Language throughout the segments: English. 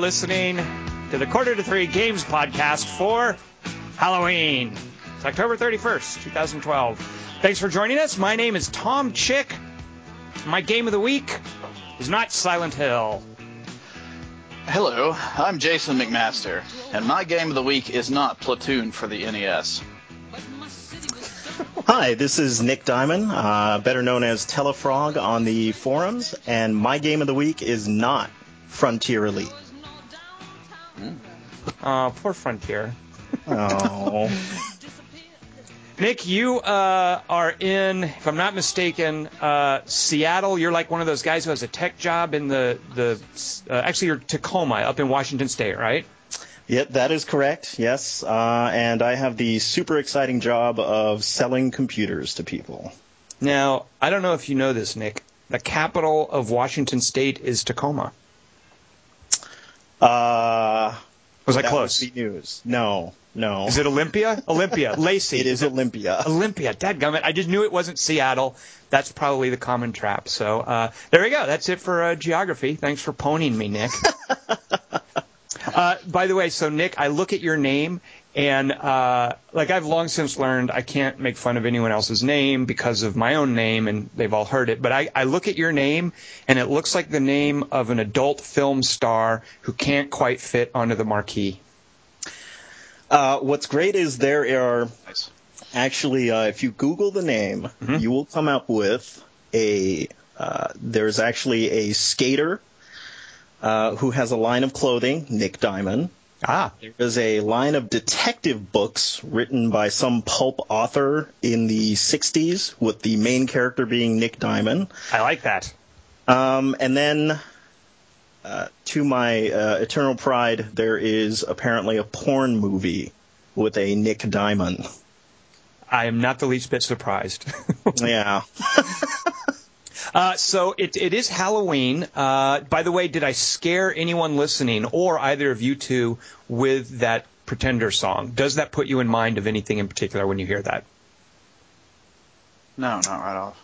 there. You are listening to the Quarter to Three Games podcast for Halloween. It's October 31st, 2012. Thanks for joining us. My name is Tom Chick. My game of the week is not Silent Hill. Hello, I'm Jason McMaster, and my game of the week is not Platoon for the NES. Hi, this is Nick Diamond, uh, better known as Telefrog on the forums, and my game of the week is not Frontier Elite. Oh, poor Frontier. Oh. Nick, you uh, are in, if I'm not mistaken, uh, Seattle. You're like one of those guys who has a tech job in the the. Uh, actually, you're Tacoma, up in Washington State, right? Yep, that is correct. Yes, uh, and I have the super exciting job of selling computers to people. Now, I don't know if you know this, Nick. The capital of Washington State is Tacoma. Uh, Was I that close? would news. No, no. Is it Olympia? Olympia. Lacey. It is Olympia. Olympia. Dadgummit. I just knew it wasn't Seattle. That's probably the common trap. So uh, there we go. That's it for uh, geography. Thanks for poning me, Nick. uh, by the way, so Nick, I look at your name and uh, like I've long since learned I can't make fun of anyone else's name because of my own name, and they've all heard it. But I, I look at your name and it looks like the name of an adult film star who can't quite fit onto the marquee. Uh, what's great is there are Nice. actually, uh, if you Google the name, Mhm. you will come up with a. Uh, there's actually a skater uh, who has a line of clothing, Nick Diamond. Ah, There's a line of detective books written by some pulp author in the 60s, with the main character being Nick Diamond. I like that. Um, and then, uh, to my uh, eternal pride, there is apparently a porn movie with a Nick Diamond. I am not the least bit surprised. Yeah. Uh, so it, it is Halloween. Uh, by the way, did I scare anyone listening or either of you two with that Pretender song? Does that put you in mind of anything in particular when you hear that? No, not right off.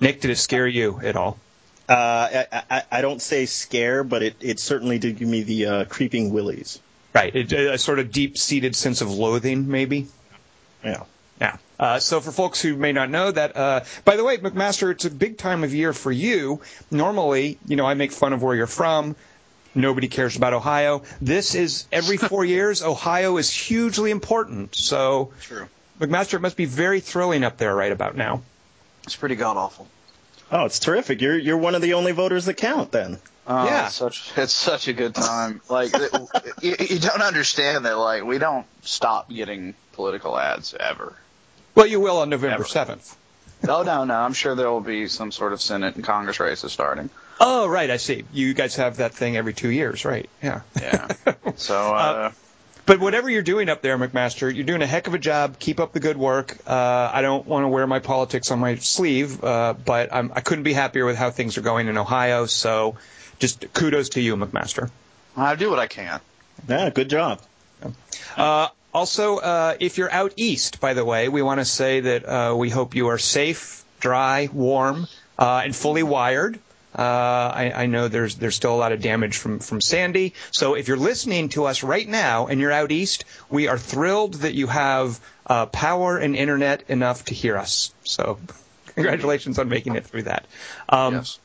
Nick, did it scare you at all? Uh, I, I, I don't say scare, but it, it certainly did give me the uh, creeping willies. Right, it, a sort of deep-seated sense of loathing, maybe. Yeah. Yeah. Uh, so for folks who may not know that, uh, by the way, McMaster, it's a big time of year for you. Normally, you know, I make fun of where you're from. Nobody cares about Ohio. This is every four years. Ohio is hugely important. So True. McMaster, it must be very thrilling up there right about now. It's pretty god awful. Oh, it's terrific. You're you're one of the only voters that count then. Oh, Yeah. it's such it's such a good time. Like it- you, you don't understand that. Like we don't stop getting political ads ever. Well, you will on November seventh. Oh no, no. I'm sure there will be some sort of Senate and Congress races starting. Oh, right. I see. You guys have that thing every two years, right? Yeah. Yeah. So uh, But whatever you're doing up there, McMaster, you're doing a heck of a job. Keep up the good work. Uh, I don't want to wear my politics on my sleeve, uh, but I'm, I couldn't be happier with how things are going in Ohio. So, just kudos to you, McMaster. I do what I can. Yeah, good job. Uh, also, uh, if you're out east, by the way, we want to say that uh, we hope you are safe, dry, warm, uh, and fully wired. Uh, I, I know there's there's still a lot of damage from from Sandy. So if you're listening to us right now and you're out east, we are thrilled that you have uh, power and internet enough to hear us. So congratulations on making it through that. Um, yes.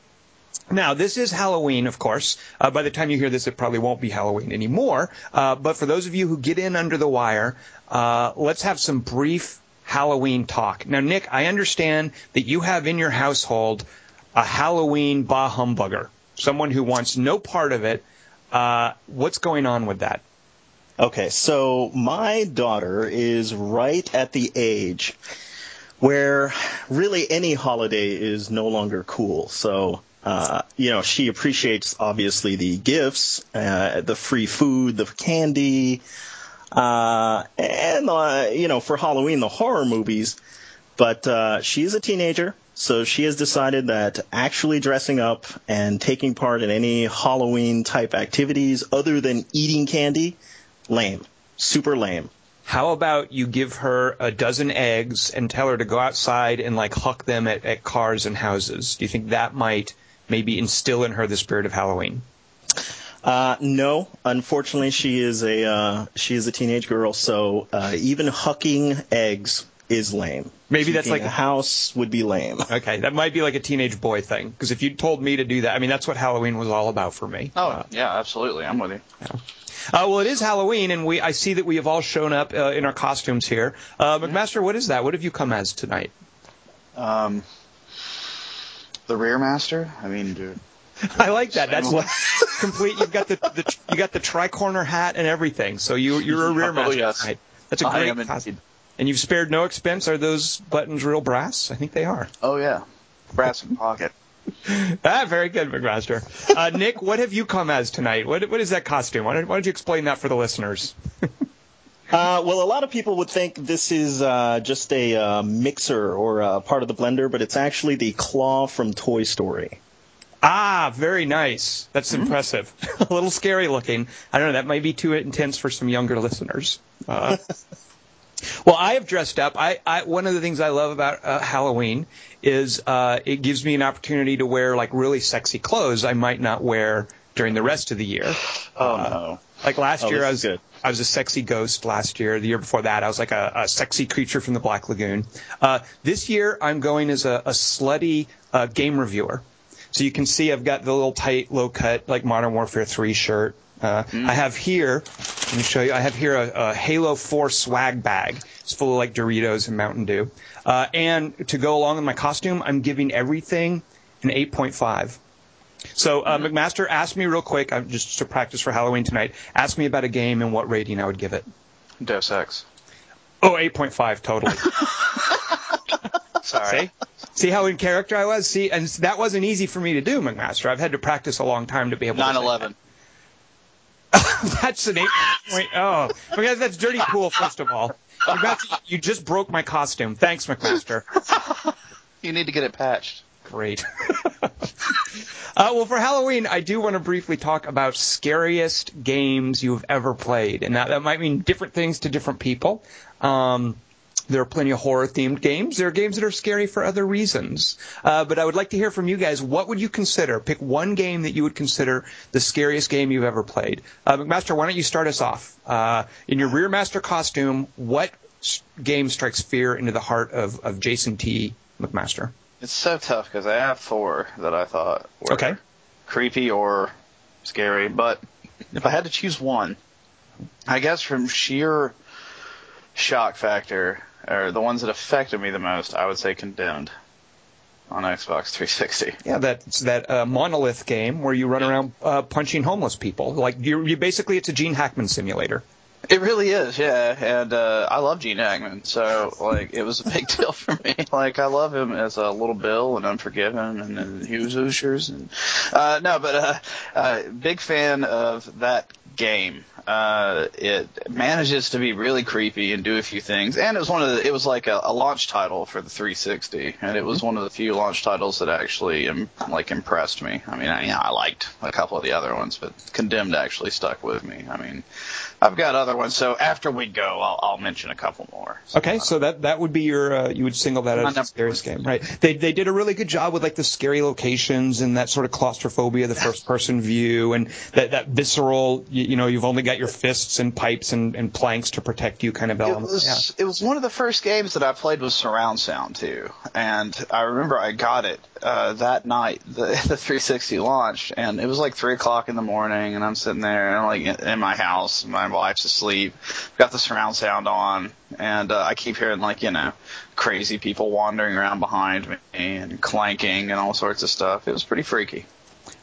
Now, this is Halloween, of course. Uh, by the time you hear this, it probably won't be Halloween anymore. Uh, but for those of you who get in under the wire, uh, let's have some brief Halloween talk. Now, Nick, I understand that you have in your household a Halloween bah humbugger, someone who wants no part of it. Uh, what's going on with that? Okay, so my daughter is right at the age where really any holiday is no longer cool. So, uh, you know, she appreciates obviously the gifts, uh, the free food, the candy, uh, and, uh, you know, for Halloween, the horror movies. But uh, she is a teenager, so she has decided that actually dressing up and taking part in any Halloween type activities other than eating candy, lame. Super lame. How about you give her a dozen eggs and tell her to go outside and like huck them at, at cars and houses? Do you think that might maybe instill in her the spirit of Halloween? Uh, no, unfortunately, she is a uh, she is a teenage girl, so uh, even hucking eggs is lame. Maybe that's like a house would be lame. Okay, that might be like a teenage boy thing. Because if you told me to do that, I mean, that's what Halloween was all about for me. Oh Uh, yeah, absolutely. I'm with you. uh, well, it is Halloween, and we I see that we have all shown up uh, in our costumes here. Uh, McMaster, what is that? What have you come as tonight? Um, the rear master. I mean, dude. I like that. That's What? complete. You've got the, the you got the tricorner hat and everything. So you you're a rear Oh, master yes. tonight. That's a I great am costume. And you've spared no expense. Are those buttons real brass? I think they are. Oh yeah, brass in pocket. Ah, very good, McMaster. Uh, Nick, what have you come as tonight? What what is that costume? Why don't, why don't you explain that for the listeners? Uh, well, a lot of people would think this is uh, just a uh, mixer or uh, part of the blender, but it's actually the claw from Toy Story. Ah, very nice. That's impressive. a little scary looking. I don't know. That might be too intense for some younger listeners. Uh, well, I have dressed up. I, I one of the things I love about uh, Halloween is uh, it gives me an opportunity to wear like really sexy clothes I might not wear during the rest of the year. Oh no. Like last Oh, year, I was good. I was a sexy ghost. Last year, the year before that, I was like a, a sexy creature from the Black Lagoon. Uh, this year, I'm going as a, a slutty uh, game reviewer. So you can see I've got the little tight, low cut, like Modern Warfare 3 shirt. Uh, I have here, let me show you. I have here a, a Halo 4 swag bag. It's full of like Doritos and Mountain Dew. Uh, and to go along with my costume, I'm giving everything an 8.5. So, uh, McMaster, ask me real quick, I'm just to practice for Halloween tonight. Ask me about a game and what rating I would give it. Deus Ex. Oh, 8.5, totally. Sorry. See? See how in character I was? See, and that wasn't easy for me to do, McMaster. I've had to practice a long time to be able to. say 9/11. that. That's an 8.0. point. Oh, Because that's dirty cool, first of all. McMaster, you just broke my costume. Thanks, McMaster. You need to get it patched. Great. uh, well, for Halloween, I do want to briefly talk about scariest games you've ever played, and that, that might mean different things to different people. Um, there are plenty of horror themed games. There are games that are scary for other reasons. Uh, but I would like to hear from you guys. What would you consider? Pick one game that you would consider the scariest game you've ever played. Uh, McMaster, why don't you start us off? Uh, in your Rear Master costume, what game strikes fear into the heart of, of Jason T. McMaster? It's so tough because I have four that I thought were Okay. creepy or scary, but if I had to choose one, I guess from sheer shock factor, or the ones that affected me the most, I would say Condemned on Xbox 360. Yeah, that's that uh, monolith game where you run around uh, punching homeless people. Like you, you basically, it's a Gene Hackman simulator. It really is, yeah. And uh, I love Gene Hackman, so like it was a big deal for me. Like I love him as a Little Bill and Unforgiven and, and Hughes Hoosiers and uh, no, but uh, uh, big fan of that game. Uh, it manages to be really creepy and do a few things, and it was one of the, it was like a, a launch title for the 360, and it was one of the few launch titles that actually um, like impressed me. I mean, I, you know, I liked a couple of the other ones, but Condemned actually stuck with me. I mean, I've got other ones, so after we go, I'll, I'll mention a couple more. So, Okay, so that that would be your uh, you would single that My as the scariest game, right? They they did a really good job with like the scary locations and that sort of claustrophobia, the first person view, and that that visceral. You, you know, you've only got your fists and pipes and, and planks to protect you kind of It element. was it was one of the first games that I played with surround sound too, and I remember I got it uh, that night the, the 360 launched, and it was like three o'clock in the morning, and I'm sitting there and I'm like in my house, my wife's asleep, got the surround sound on, and uh, I keep hearing like you know crazy people wandering around behind me and clanking and all sorts of stuff. It was pretty freaky.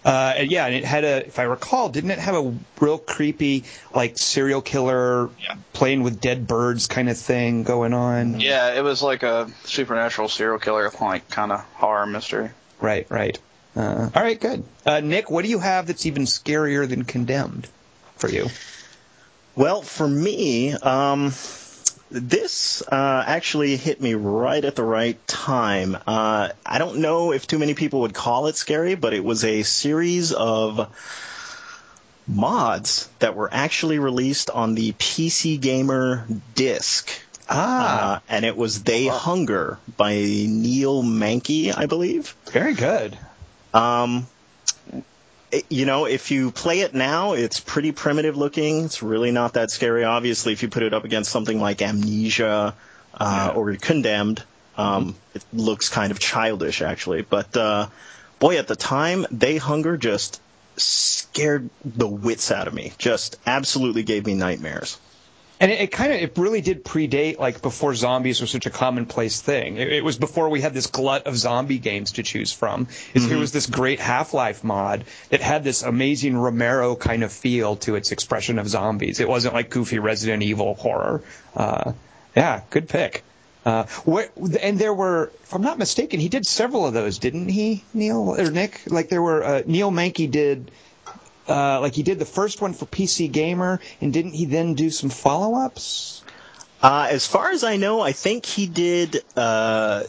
Uh, and yeah, and it had a, if I recall, didn't it have a real creepy, like serial killer Yeah. playing with dead birds kind of thing going on? Yeah, it was like a supernatural serial killer like kind of horror mystery. Right, right. Uh, all right, good. Uh, Nick, what do you have that's even scarier than Condemned for you? Well, for me, um, this uh, actually hit me right at the right time. Uh, I don't know if too many people would call it scary, but it was a series of mods that were actually released on the PC Gamer disc. Ah, Uh, and it was They Hunger by Neil Manke, I believe. very good. Um, you know, if you play it now, it's pretty primitive looking. It's really not that scary. Obviously, if you put it up against something like Amnesia uh, Yeah. or Condemned, um, it looks kind of childish, actually. But uh, boy, at the time, They Hunger just scared the wits out of me. Just absolutely gave me nightmares. And it, it kind of, it really did predate, like, before zombies were such a commonplace thing. It, it was before we had this glut of zombie games to choose from. Here was this great Half-Life mod that had this amazing Romero kind of feel to its expression of zombies. It wasn't like goofy Resident Evil horror. Uh, yeah, good pick. Uh, where, and there were, if I'm not mistaken, he did several of those, didn't he, Neil or Nick? Like there were, uh, Neil Manke did uh, like he did the first one for PC Gamer, and didn't he then do some follow-ups? Uh, as far as I know, I think he did. Uh,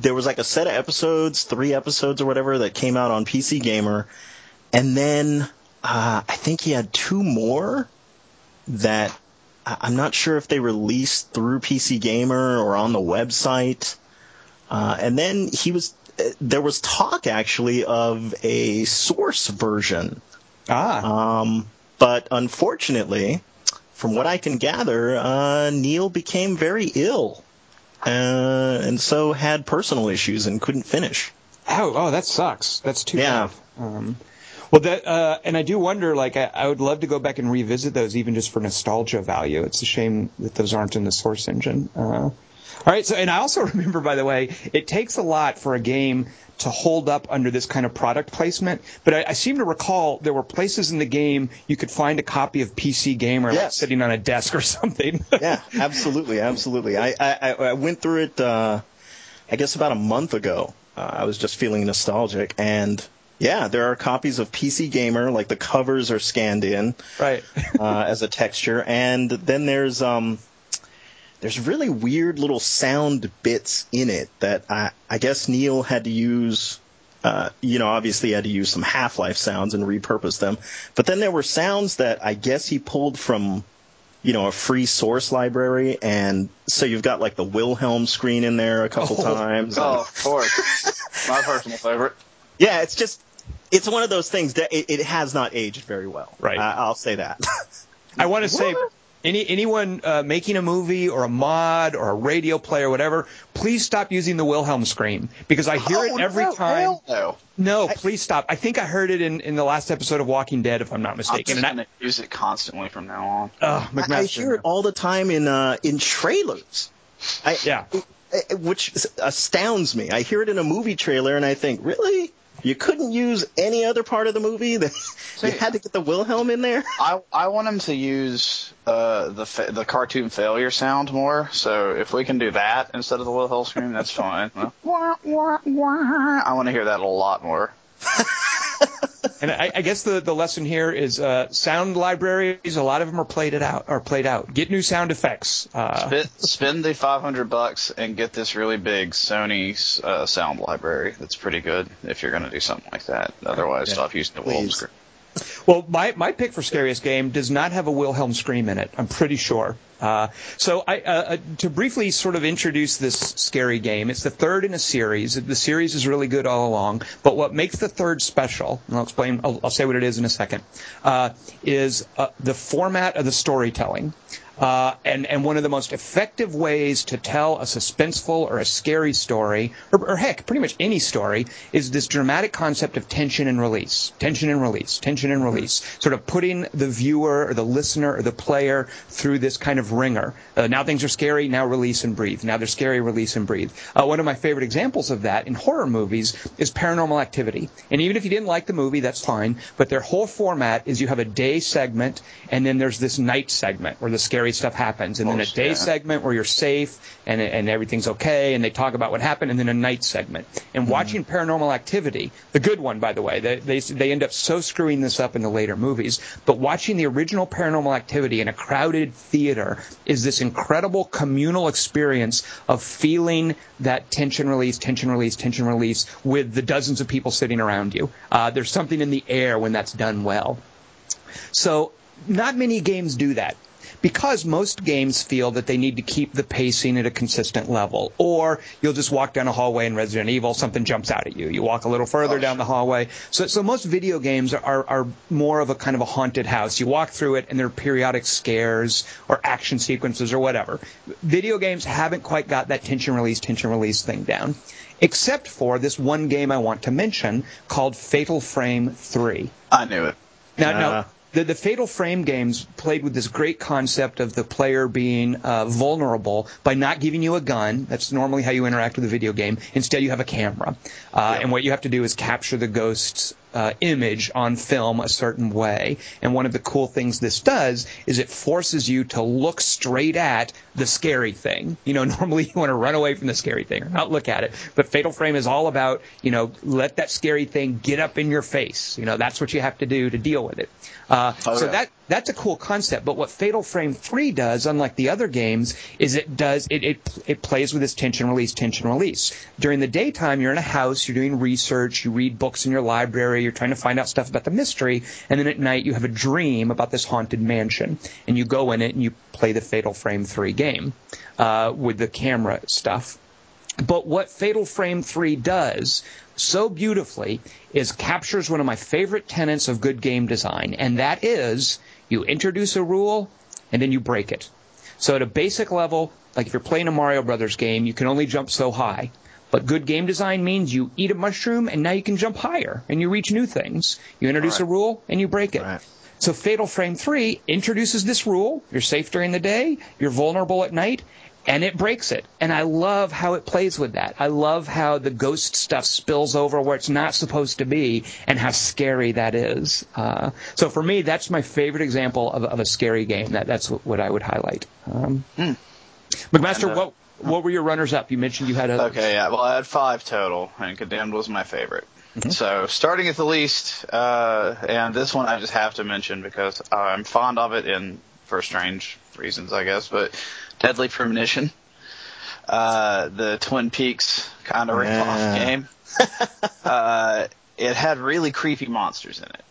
there was like a set of episodes, three episodes or whatever, that came out on PC Gamer, and then uh, I think he had two more that I'm not sure if they released through PC Gamer or on the website. Uh, and then he was. uh, There was talk actually of a source version Ah, um, but unfortunately, from what I can gather, uh, Neil became very ill, uh, and so had personal issues and couldn't finish. oh, oh, that sucks. That's too Yeah. bad. Um, well, that uh, and I do wonder. Like, I, I would love to go back and revisit those, even just for nostalgia value. It's a shame that those aren't in the source engine. All right. So, and I also remember, by the way, it takes a lot for a game to hold up under this kind of product placement. But I, I seem to recall there were places in the game you could find a copy of PC Gamer like, sitting on a desk or something. Yeah, absolutely, absolutely. I, I, I- I went through it, uh, I guess about a month ago. Uh, I was just feeling nostalgic, and yeah, there are copies of PC Gamer, like the covers are scanned in. right. uh, as a texture, and then there's um, there's really weird little sound bits in it that I I guess Neil had to use. Uh, you know, obviously, he had to use some Half-Life sounds and repurpose them. But then there were sounds that I guess he pulled from, you know, a free source library, and so you've got like the Wilhelm scream in there a couple Oh. times. Oh, of course. My personal favorite. Yeah, it's just it's one of those things that it, it has not aged very well. Right. Uh, I'll say that. I want to say, any anyone uh, making a movie or a mod or a radio play or whatever, please stop using the Wilhelm scream because I hear Oh, it every no, time. hell no. No, please stop. I think I heard it in, in the last episode of Walking Dead, if I'm not mistaken. I'm mistaken. just And I, gonna use it constantly from now on. oh, I, I hear it all the time in uh, in trailers. I, Yeah. I- which astounds me. I hear it in a movie trailer, and I think, really, you couldn't use any other part of the movie? That you had to get the Wilhelm in there? I I want him to use uh, the fa- the cartoon failure sound more. So if we can do that instead of the Wilhelm scream, that's fine. I want to hear that a lot more. And I, I guess the, the lesson here is uh, sound libraries. A lot of them are played it out are played out. Get new sound effects. Uh, Spend, spend the 500 bucks and get this really big Sony uh, sound library. That's pretty good if you're going to do something like that. Otherwise, Yeah, stop using the scream. Well, my, my pick for scariest game does not have a Wilhelm scream in it. I'm pretty sure. Uh, so I, uh, uh, to briefly sort of introduce this scary game, it's the third in a series. The series is really good all along, but what makes the third special, and I'll explain, I'll, I'll say what it is in a second, uh, is uh, the format of the storytelling. Uh, and, and one of the most effective ways to tell a suspenseful or a scary story, or, or heck, pretty much any story, is this dramatic concept of tension and release. Tension and release, tension and release. Sort of putting the viewer or the listener or the player through this kind of ringer. Uh, now things are scary, now release and breathe. Now they're scary, release and breathe. Uh, one of my favorite examples of that in horror movies is paranormal activity. And even if you didn't like the movie, that's fine, but their whole format is you have a day segment, and then there's this night segment where the scary stuff happens, and then a day yeah. segment where you're safe and and everything's okay, and they talk about what happened, and then a night segment. And watching Paranormal Activity, the good one by the way, they, they they end up so screwing this up in the later movies, but watching the original Paranormal Activity in a crowded theater is this incredible communal experience of feeling that tension release, tension release, tension release with the dozens of people sitting around you. Uh, there's something in the air when that's done well. So not many games do that. Because most games feel that they need to keep the pacing at a consistent level. Or you'll just walk down a hallway in Resident Evil, something jumps out at you. You walk a little further down the hallway. So, so most video games are, are more of a kind of a haunted house. You walk through it and there are periodic scares or action sequences or whatever. Video games haven't quite got that tension release, tension release thing down. Except for this one game I want to mention called Fatal Frame 3. I knew it. Now, Uh. now the, the Fatal Frame games played with this great concept of the player being uh, vulnerable by not giving you a gun. That's normally how you interact with a video game. Instead, you have a camera. Uh, And what you have to do is capture the ghost's uh, image on film a certain way. And one of the cool things this does is it forces you to look straight at the scary thing. You know, normally you want to run away from the scary thing or not look at it. But Fatal Frame is all about, you know, let that scary thing get up in your face. You know, that's what you have to do to deal with it. Uh, Oh, so yeah. that that's a cool concept. But what Fatal Frame 3 does, unlike the other games, is it does it it, it plays with this tension release, tension release. During the daytime, you're in a house, you're doing research, you read books in your library, you're trying to find out stuff about the mystery, and then at night you have a dream about this haunted mansion, and you go in it and you play the Fatal Frame 3 game uh, with the camera stuff. But what Fatal Frame 3 does so beautifully is captures one of my favorite tenets of good game design, and that is you introduce a rule and then you break it. So at a basic level, like if you're playing a Mario Brothers game, you can only jump so high. But good game design means you eat a mushroom and now you can jump higher and you reach new things. You introduce a rule and you break it. Right. So Fatal Frame 3 introduces this rule. You're safe during the day, you're vulnerable at night, and it breaks it. And I love how it plays with that. I love how the ghost stuff spills over where it's not supposed to be and how scary that is. Uh, so for me, that's my favorite example of, of a scary game. That, that's what, I would highlight. Um, McMaster, And, uh, what, what were your runners up? You mentioned you had a. Okay, yeah. Well, I had five total, and Condemned was my favorite. So, starting at the least, uh, and this one I just have to mention because I'm fond of it in for strange reasons, I guess. But Deadly Premonition, uh, the Twin Peaks kind of Yeah. rip-off game. uh, it had really creepy monsters in it.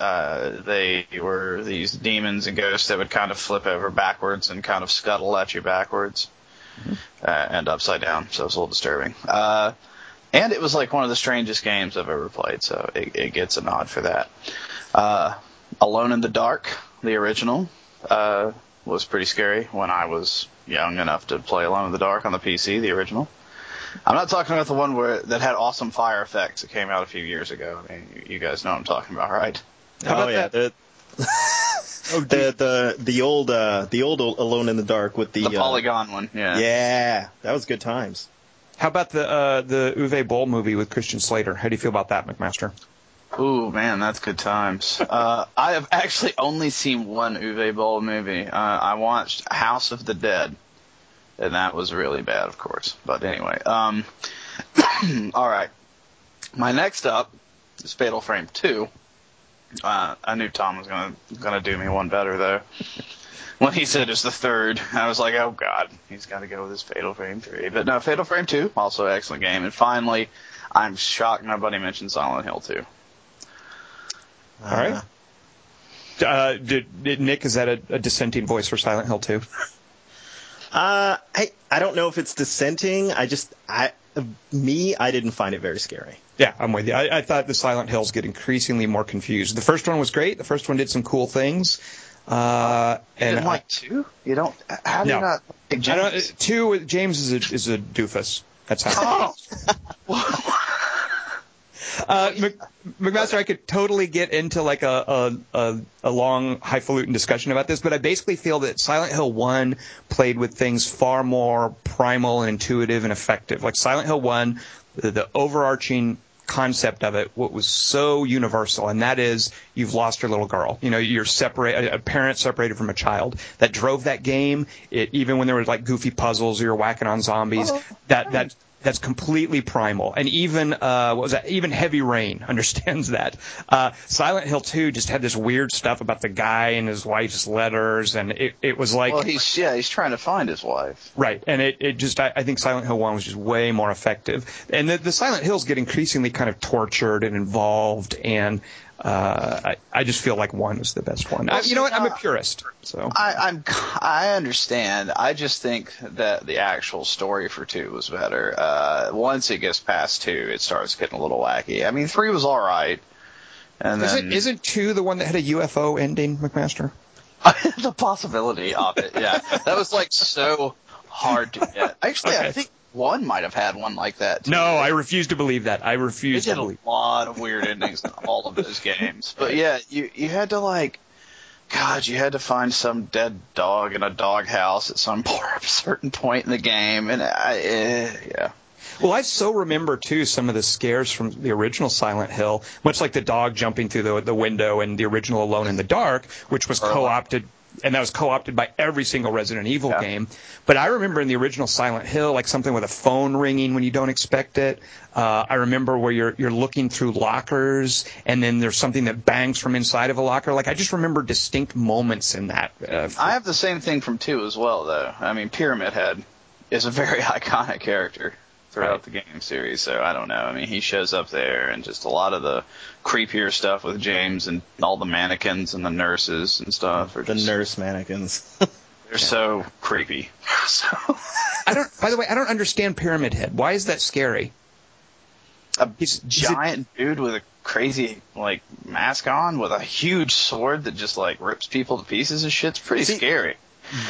Uh, they were these demons and ghosts that would kind of flip over backwards and kind of scuttle at you backwards uh, and upside down, so it was a little disturbing. Uh, and it was like one of the strangest games I've ever played, so it, it gets a nod for that. Uh, Alone in the Dark, the original, uh, was pretty scary when I was young enough to play Alone in the Dark on the PC, the original. I'm not talking about the one where that had awesome fire effects that came out a few years ago. I mean, you, you guys know what I'm talking about, right? How about oh yeah, that? the, Oh, the the the old uh, the old Alone in the Dark with the, The uh, polygon one, yeah. Yeah, that was good times. How about the uh, the Uwe Boll movie with Christian Slater? How do you feel about that, McMaster? Ooh, man, that's good times. Uh, I have actually only seen one Uwe Boll movie. Uh, I watched House of the Dead, and that was really bad, of course. But anyway, um, all right. My next up is Fatal Frame 2. Uh, I knew Tom was gonna do me one better though. When he said it's the third, I was like, oh god, he's got to go with his Fatal Frame 3. But no, Fatal Frame 2, also excellent game. And finally, I'm shocked nobody mentioned Silent Hill 2. All right. Uh, did, did Nick is that a, a dissenting voice for Silent Hill 2? Uh, I I don't know if it's dissenting. I just I me I didn't find it very scary. Yeah, I'm with you. I, I thought the Silent Hills get increasingly more confused. The first one was great. The first one did some cool things. Uh, You and didn't like two? You don't? How do No. you not? like I, I don't, James? two, James is a, is a doofus. That's how. Oh, Uh, Mc, McMaster, I could totally get into like a, a, a, long highfalutin discussion about this, but I basically feel that Silent Hill 1 played with things far more primal and intuitive and effective. Like Silent Hill 1, the, the overarching concept of it, what was so universal, and that is you've lost your little girl. You know, you're separate, a parent separated from a child. That drove that game. It, even when there was like goofy puzzles, or you're whacking on zombies. that that that's completely primal. And even uh, what was that? Even Heavy Rain understands that. Uh, Silent Hill 2 just had this weird stuff about the guy and his wife's letters, and it, it was like well, he's yeah, he's trying to find his wife. Right, and it, it just I, I think Silent Hill One was just way more effective, and the, the Silent Hills get increasingly kind of tortured and involved, and uh, I, I just feel like one is the best one. I, you know what? I'm a purist, so I, I'm I understand. I just think that the actual story for two was better. Uh, once it gets past two, it starts getting a little wacky. I mean, three was all right. And isn't isn't two the one that had a UFO ending, McMaster? the possibility of it, yeah, that was like so hard to get. Actually, Okay. I think one might have had one like that. Too. No, I refuse to believe that. I They refuse to did a lot of weird endings in all of those games. But yeah, you you had to like, God, you had to find some dead dog in a dog house at some por- certain point in the game, and I, eh, yeah, Well, I so remember too some of the scares from the original Silent Hill, much like the dog jumping through the the window and the original Alone in the Dark, which was co-opted. And that was co-opted by every single Resident Evil Yeah. game. But I remember in the original Silent Hill, like something with a phone ringing when you don't expect it. Uh, I remember where you're you're looking through lockers, and then there's something that bangs from inside of a locker. Like I just remember distinct moments in that. Uh, I have the same thing from two as well, though. I mean, Pyramid Head is a very iconic character throughout Right. the game series, so I don't know. I mean, he shows up there, and just a lot of the creepier stuff with James and all the mannequins and the nurses and stuff. Are The just, nurse mannequins. They're so creepy. so. I don't. By the way, I don't understand Pyramid Head. Why is that scary? a He's- he's a- giant dude with a crazy like mask on with a huge sword that just like rips people to pieces and shit's pretty See- scary.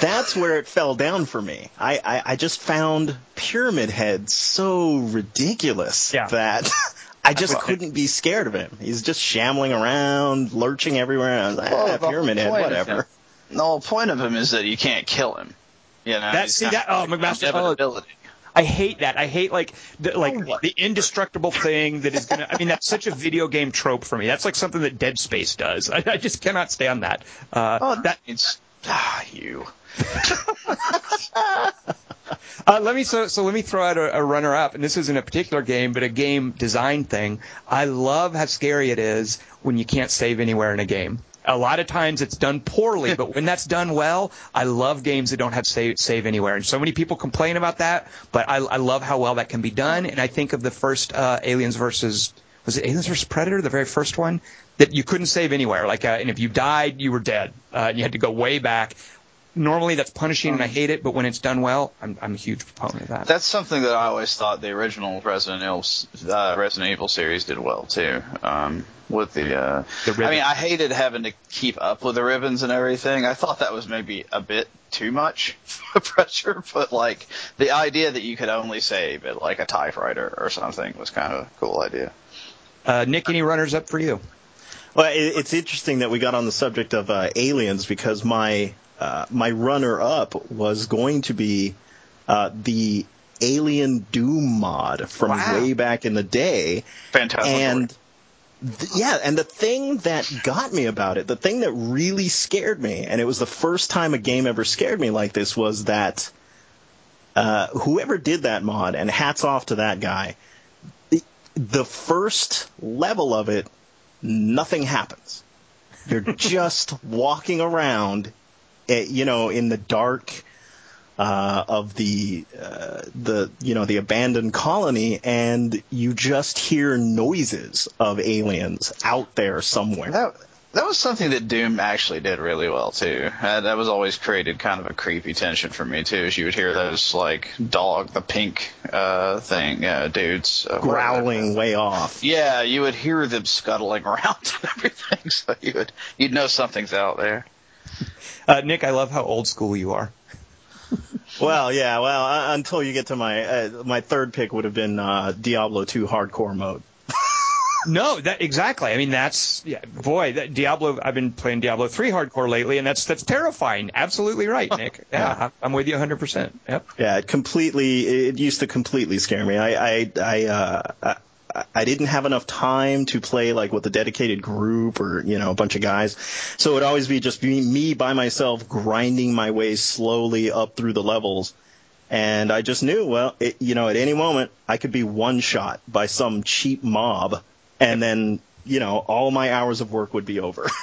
That's where it fell down for me. I, I, I just found Pyramid Head so ridiculous Yeah. that I just Well, couldn't be scared of him. He's just shambling around, lurching everywhere. I was like, Well, ah, Pyramid Head, whatever. The whole point of him is that you can't kill him. You know, That- see, that- of oh, McMaster- oh. I hate that. I hate like the, like Oh, the indestructible thing that is gonna. I mean, that's such a video game trope for me. That's like something that Dead Space does. I, I just cannot stand that. Uh, Oh, that that means ah, you. Uh, let me so so let me throw out a, a runner up, and this isn't a particular game, but a game design thing. I love how scary it is when you can't save anywhere in a game. A lot of times it's done poorly, but when that's done well, I love games that don't have save save anywhere. And so many people complain about that, but I, I love how well that can be done. And I think of the first uh, Aliens versus was it Aliens versus Predator, the very first one, that you couldn't save anywhere. Like, uh, and if you died, you were dead, uh, and you had to go way back normally that's punishing and I hate it, but when it's done well, I'm, I'm a huge proponent of that. That's something that I always thought the original Resident Evil, uh, Resident Evil series did well too. Um, with the, uh, The. I mean, I hated having to keep up with the ribbons and everything. I thought that was maybe a bit too much pressure, but like the idea that you could only save at like a typewriter or something was kind of a cool idea. Uh, Nick, any runners up for you? Well, it, it's interesting that we got on the subject of uh, aliens because my uh, my runner up was going to be uh, the Alien Doom mod from Wow. way back in the day, Fantastic. and th- yeah, and the thing that got me about it, the thing that really scared me, and it was the first time a game ever scared me like this, was that uh, whoever did that mod, and hats off to that guy, the, the first level of it, nothing happens. You're just walking around, eh, you know, in the dark uh, of the uh, the you know the abandoned colony, and you just hear noises of aliens out there somewhere. That that was something that Doom actually did really well too. Uh, that was always created kind of a creepy tension for me too. As you would hear those like dog, the pink uh, thing, uh, dudes uh, growling way off. Yeah, you would hear them scuttling around and everything, so you would you'd know something's out there. Uh, Nick, I love how old school you are. Well, yeah, well, uh, until you get to my uh, my third pick would have been uh, Diablo 2 hardcore mode. No, that exactly. I mean, that's yeah, boy, that Diablo. I've been playing Diablo three hardcore lately, and that's that's terrifying. Absolutely right, Nick. Yeah, I'm with you 100. percent Yep. Yeah, it completely. It used to completely scare me. I I I, uh, I I didn't have enough time to play like with a dedicated group or you know a bunch of guys, so it would always be just be me by myself grinding my way slowly up through the levels. And I just knew, well, it, you know, at any moment I could be one shot by some cheap mob, and then you know all my hours of work would be over.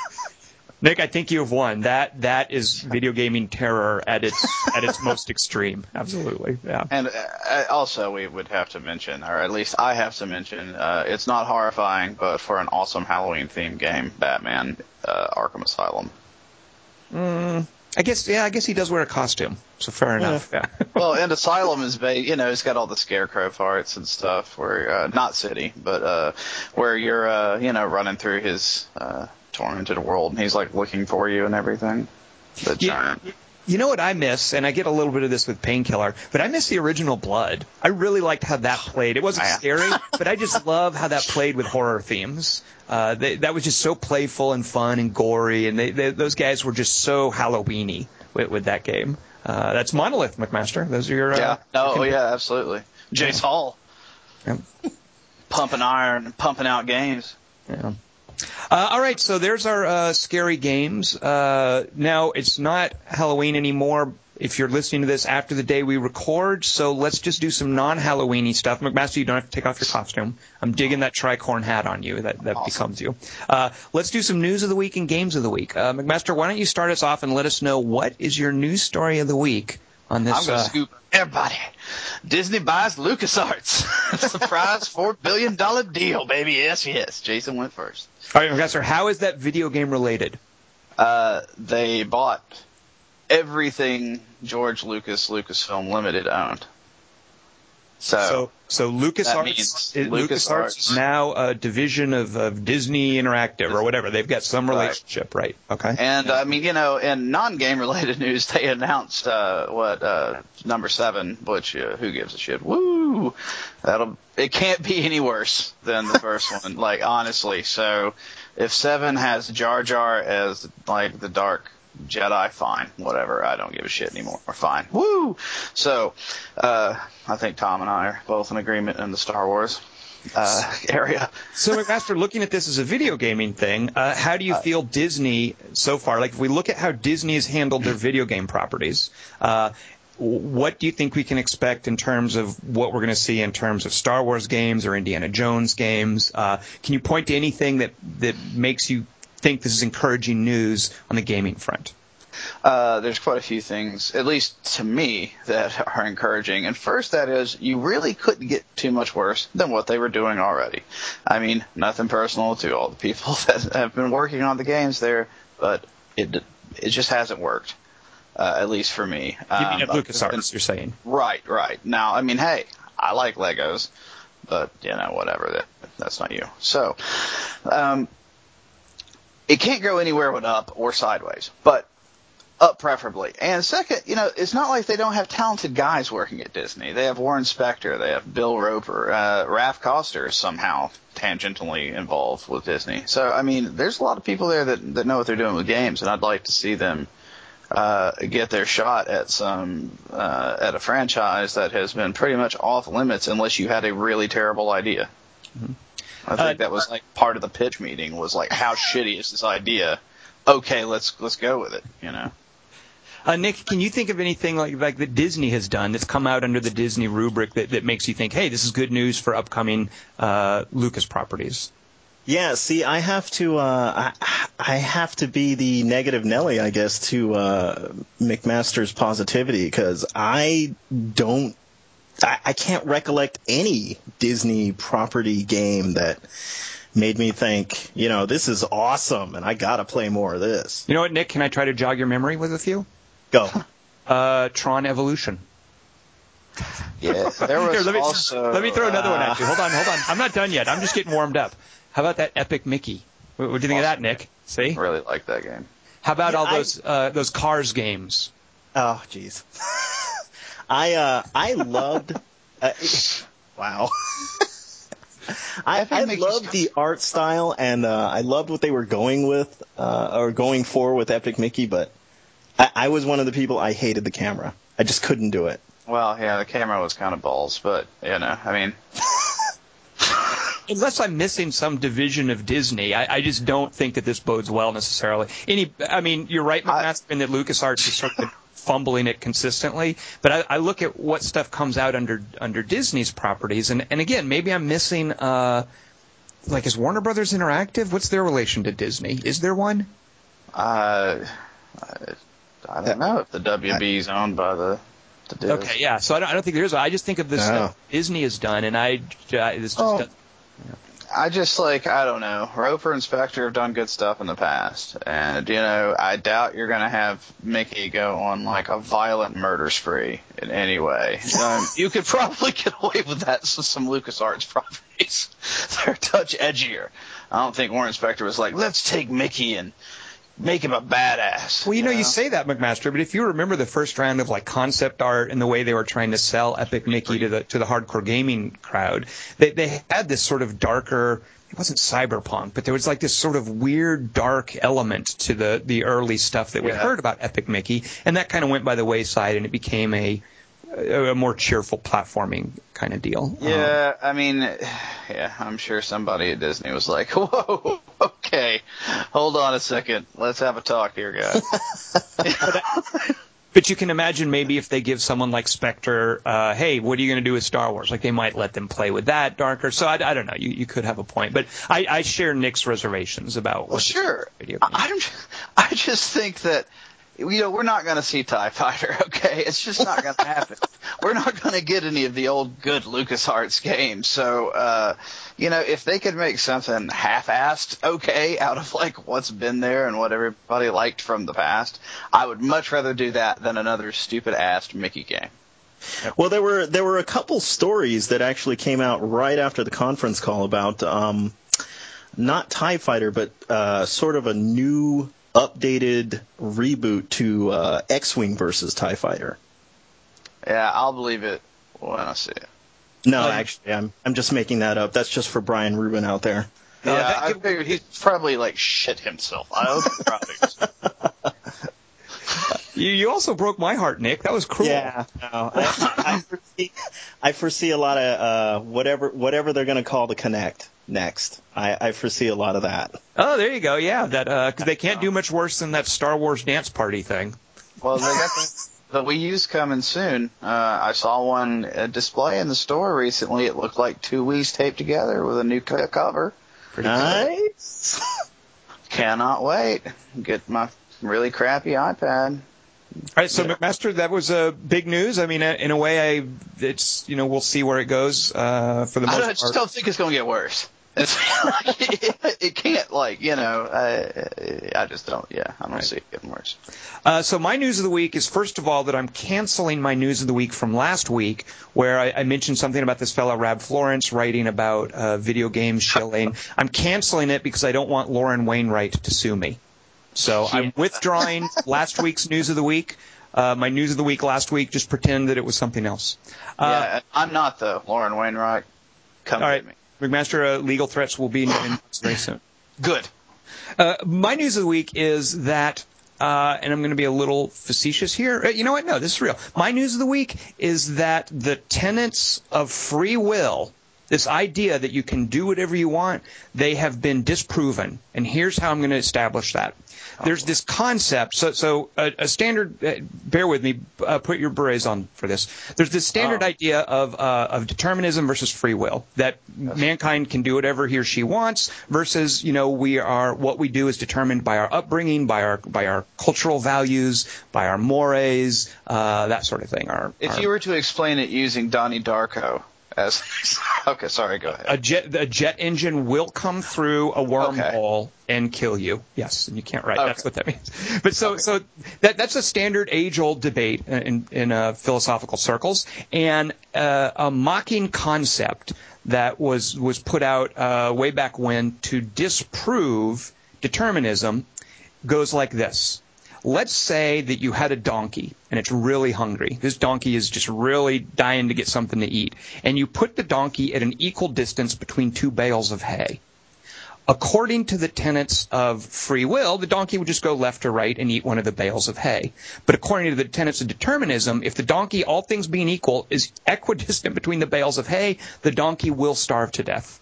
Nick, I think you have won. That that is video gaming terror at its at its most extreme. Absolutely, yeah. And uh, also, we would have to mention, or at least I have to mention, uh, it's not horrifying, but for an awesome Halloween themed game, Batman uh, Arkham Asylum. Mm, I guess, yeah, I guess he does wear a costume, so fair enough. Yeah. well, and Asylum is, ba- you know, it's got all the scarecrow parts and stuff. Where uh, not City, but uh, where you're, uh, you know, running through his uh, tormented world, and he's like looking for you and everything. The giant. You know what I miss, and I get a little bit of this with Painkiller, but I miss the original Blood. I really liked how that played. It wasn't scary, but I just love how that played with horror themes. Uh, they, that was just so playful and fun and gory, and they, they, those guys were just so Halloweeny with, with that game. Uh, that's Monolith, McMaster. Those are your. Uh, yeah. Oh, yeah, absolutely. Jace Hall. Yep. Pumping iron, pumping out games. Yeah. Uh, all right, so there's our uh, scary games. Uh, now it's not Halloween anymore. If you're listening to this after the day we record, so let's just do some non-Halloweeny stuff. McMaster, you don't have to take off your costume. I'm digging that tricorn hat on you. That that awesome. becomes you. Uh, let's do some news of the week and games of the week. Uh, McMaster, why don't you start us off and let us know what is your news story of the week on this? I'm gonna uh, scoop everybody. Disney buys LucasArts. Surprise four billion dollar deal, baby. Yes, yes. Jason went first. All right, Professor, how is that video game related? Uh, they bought everything George Lucas Lucasfilm Limited owned. So, so, so LucasArts, LucasArts is now a division of, of Disney Interactive or whatever. They've got some relationship, right? right. Okay. And I mean, you know, in non-game related news, they announced uh, what uh, number seven, which uh, who gives a shit? Woo! That'll it can't be any worse than the first one. Like honestly, so if seven has Jar Jar as like the dark Jedi, fine, whatever. I don't give a shit anymore. Fine, woo. So, uh, I think Tom and I are both in agreement in the Star Wars uh, area. so, McMaster, looking at this as a video gaming thing, uh, how do you uh, feel Disney so far? Like, if we look at how Disney has handled their video game properties, uh, what do you think we can expect in terms of what we're going to see in terms of Star Wars games or Indiana Jones games? Uh, can you point to anything that that makes you think this is encouraging news on the gaming front? Uh, there's quite a few things, at least to me, that are encouraging. And first, that is, you really couldn't get too much worse than what they were doing already. I mean, nothing personal to all the people that have been working on the games there, but it it just hasn't worked. Uh, at least for me. You mean um, at LucasArts, you're saying? Right, right. Now, I mean, hey, I like Legos, but you know, whatever. That that's not you. So, um, it can't go anywhere but up or sideways, but up preferably. And second, you know, it's not like they don't have talented guys working at Disney. They have Warren Spector, they have Bill Roper, uh, Raph Koster is somehow tangentially involved with Disney. So, I mean, there's a lot of people there that, that know what they're doing with games, and I'd like to see them uh, get their shot at some uh, at a franchise that has been pretty much off limits unless you had a really terrible idea. Mm-hmm. I think uh, that was like part of the pitch meeting was like, how shitty is this idea? Okay, let's let's go with it. You know. Uh, Nick, can you think of anything like like that Disney has done that's come out under the Disney rubric that, that makes you think, hey, this is good news for upcoming uh, Lucas properties? Yeah, see, I have to, uh, I, I have to be the negative Nelly, I guess, to uh, McMaster's positivity because I don't I, I can't recollect any Disney property game that made me think, you know, this is awesome, and I got to play more of this. You know what, Nick? Can I try to jog your memory with a few? Go. Uh, Tron Evolution. Yeah, there was Here, let me, also. Let me throw another uh, one at you. Hold on, hold on. I'm not done yet. I'm just getting warmed up. How about that Epic Mickey? What, what do you think awesome. of that, Nick? See? I really like that game. How about yeah, all those I, uh, those Cars games? Oh, jeez. I uh, I loved. Uh, wow. I, I loved the art style and uh, I loved what they were going with uh, or going for with Epic Mickey, but I, I was one of the people I hated the camera. I just couldn't do it. Well, yeah, the camera was kind of balls, but you know, I mean. Unless I'm missing some division of Disney, I, I, just don't think that this bodes well necessarily. Any, I mean, you're right, McMaster, in that LucasArts is sort of fumbling it consistently. But I, I look at what stuff comes out under under Disney's properties, and and again, maybe I'm missing. Uh, like, is Warner Brothers Interactive? What's their relation to Disney? Is there one? Uh, I, I don't know if the WB is owned by the. the Diz. Okay, yeah. So I don't, I don't think there is. I just think of this No. stuff Disney has done, and I uh, this just Oh. does- I just like I don't know. Roper and Spector have done good stuff in the past, and you know I doubt you're gonna have Mickey go on like a violent murder spree in any way. Um, you could probably get away with that with some LucasArts properties. They're a touch edgier. I don't think Warren Spector was like, let's take Mickey and make him a badass. Well, you know, you say that, McMaster, but if you remember the first round of like concept art and the way they were trying to sell Epic Mickey to the to the hardcore gaming crowd, they they had this sort of darker. It wasn't cyberpunk, but there was like this sort of weird, dark element to the the early stuff that we Yeah. heard about Epic Mickey, and that kind of went by the wayside, and it became a a a more cheerful platforming kind of deal. Um, Yeah, I mean, yeah, I'm sure somebody at Disney was like, "Whoa, okay, hold on a second, let's have a talk here, guys." But you can imagine maybe if they give someone like Spector, uh, hey, what are you going to do with Star Wars? Like they might let them play with that darker. So I, I don't know. You, you could have a point, but I, I share Nick's reservations about. Well, sure. I, I don't. I just think that you know we're not going to see Tie Fighter. Okay, it's just not going to happen. we're not going to get any of the old good LucasArts games. So uh, you know, if they could make something half-assed okay out of like what's been there and what everybody liked from the past, I would much rather do that than another stupid-assed Mickey game. Well, there were there were a couple stories that actually came out right after the conference call about um, not Tie Fighter, but uh, sort of a new updated reboot to uh, X-wing versus Tie Fighter. Yeah, I'll believe it when I see it. No, Um, actually, I'm I'm just making that up. That's just for Brian Rubin out there. Uh, Yeah, that I figured he's probably like shit himself. I hope he probably is. You, you also broke my heart, Nick. That was cruel. Yeah, no, I, I, foresee, I foresee a lot of uh, whatever whatever they're going to call the Kinect next. I, I foresee a lot of that. Oh, there you go. Yeah, that because they can't do much worse than that Star Wars dance party thing. Well, they got the, the Wii U's coming soon. Uh, I saw one uh, display in the store recently. It looked like two Wii's taped together with a new cover. Pretty cool. Nice. Cannot wait. Get my really crappy iPad. All right, so McMaster, that was uh, big news. I mean, uh, in a way, I it's you know we'll see where it goes uh, for the I, most don't, I just part. don't think it's going to get worse. It's like, it, it can't like you know. I, I just don't. Yeah, I don't Right. see it getting worse. Uh, so my news of the week is first of all that I'm canceling my news of the week from last week, where I, I mentioned something about this fellow Rab Florence writing about uh, video game shilling. I'm canceling it because I don't want Lauren Wainwright to sue me. So I'm withdrawing last week's news of the week. Uh, my news of the week last week, just pretend that it was something else. Uh, yeah, I'm not though. Lauren Wainwright, come all right, me. McMaster, uh, legal threats will be in, in very soon. Good. Uh, my news of the week is that, uh, and I'm going to be a little facetious here. Uh, You know what? No, this is real. My news of the week is that the tenets of free will, this idea that you can do whatever you want, they have been disproven. And here's how I'm going to establish that. There's this concept. So, so a, a standard. Uh, bear with me. Uh, put your berets on for this. There's this standard Oh. idea of uh, of determinism versus free will. That mankind can do whatever he or she wants. Versus, you know, we are what we do is determined by our upbringing, by our by our cultural values, by our mores, uh, that sort of thing. Our, If our- you were to explain it using Donnie Darko as okay, sorry, go ahead. a jet a jet engine will come through a wormhole and kill you. Yes, and you can't write. That's what that means. But so so that that's a standard age old debate in in uh, philosophical circles and uh, a mocking concept that was was put out uh, way back when to disprove determinism goes like this. Let's say that you had a donkey and it's really hungry. This donkey is just really dying to get something to eat. And you put the donkey at an equal distance between two bales of hay. According to the tenets of free will, the donkey would just go left or right and eat one of the bales of hay. But according to the tenets of determinism, if the donkey, all things being equal, is equidistant between the bales of hay, the donkey will starve to death.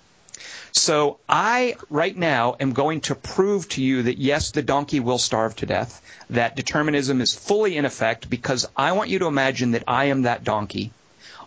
So I, right now, am going to prove to you that yes, the donkey will starve to death, that determinism is fully in effect because I want you to imagine that I am that donkey.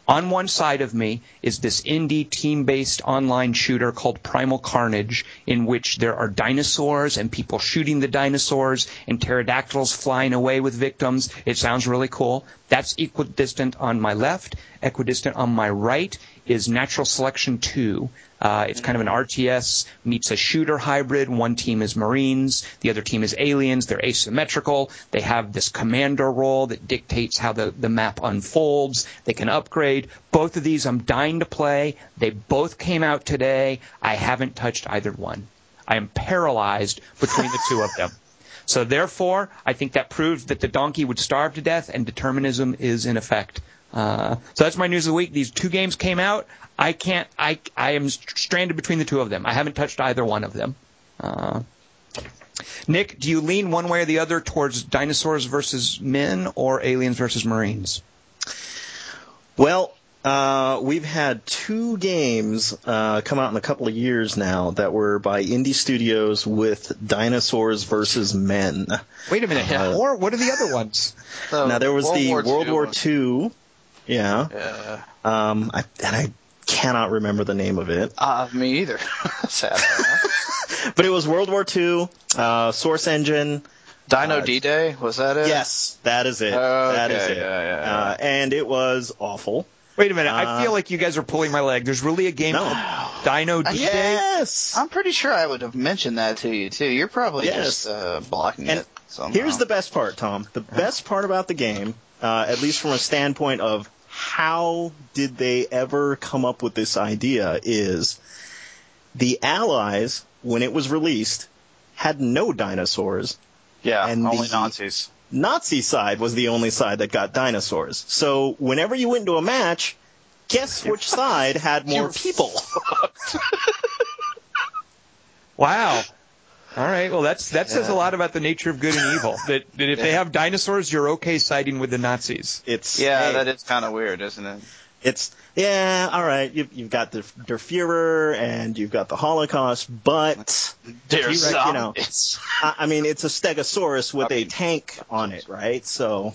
On one side of me is this indie team-based online shooter called Primal Carnage, in which there are dinosaurs and people shooting the dinosaurs and pterodactyls flying away with victims. It sounds really cool. That's equidistant on my left. Equidistant on my right is Natural Selection 2. Uh, it's kind of an RTS meets a shooter hybrid. One team is Marines, the other team is aliens. They're asymmetrical. They have this commander role that dictates how the, the map unfolds. They can upgrade. Both of these I'm dying to play. They both came out today. I haven't touched either one. I am paralyzed between the two of them. So therefore, I think that proves that the donkey would starve to death and determinism is in effect. Uh, so that's my news of the week. These two games came out. I can't. I I am stranded between the two of them. I haven't touched either one of them. Uh, Nick, do you lean one way or the other towards dinosaurs versus men or aliens versus marines? Well, uh, we've had two games uh, come out in a couple of years now that were by indie studios with dinosaurs versus men. Wait a minute. Uh, or what are the other ones? So now there was World the War World II War one. II. Yeah. Yeah. Um, I, and I cannot remember the name of it, Uh, me either. Sad. but it was World War II. Uh, Source Engine. Dino Uh, D-Day, was that it? Yes, that is it. Oh, that is it. yeah, yeah, yeah. Uh, and it was awful. Wait a minute. I Uh, feel like you guys are pulling my leg. There's really a game No. called Dino D Day. Yes. I'm pretty sure I would have mentioned that to you too. You're probably Yes. just uh, blocking And it somehow. Here's the best part, Tom. The best part about the game, uh, at least from a standpoint of how did they ever come up with this idea, is the Allies, when it was released, had no dinosaurs. yeah, and only Nazis. Nazi side was the only side that got dinosaurs. So whenever you went into a match, guess which side had more people? Wow. All right. Well, that's that says a lot about the nature of good and evil. That, that if they have dinosaurs, you're okay siding with the Nazis. It's Yeah, hey, that is kind of weird, isn't it? It's yeah, all right. You've, you've got the Der Fuhrer and you've got the Holocaust, but Dear T-Rex, you know. I, I mean, it's a Stegosaurus with I a mean- tank on it, right? So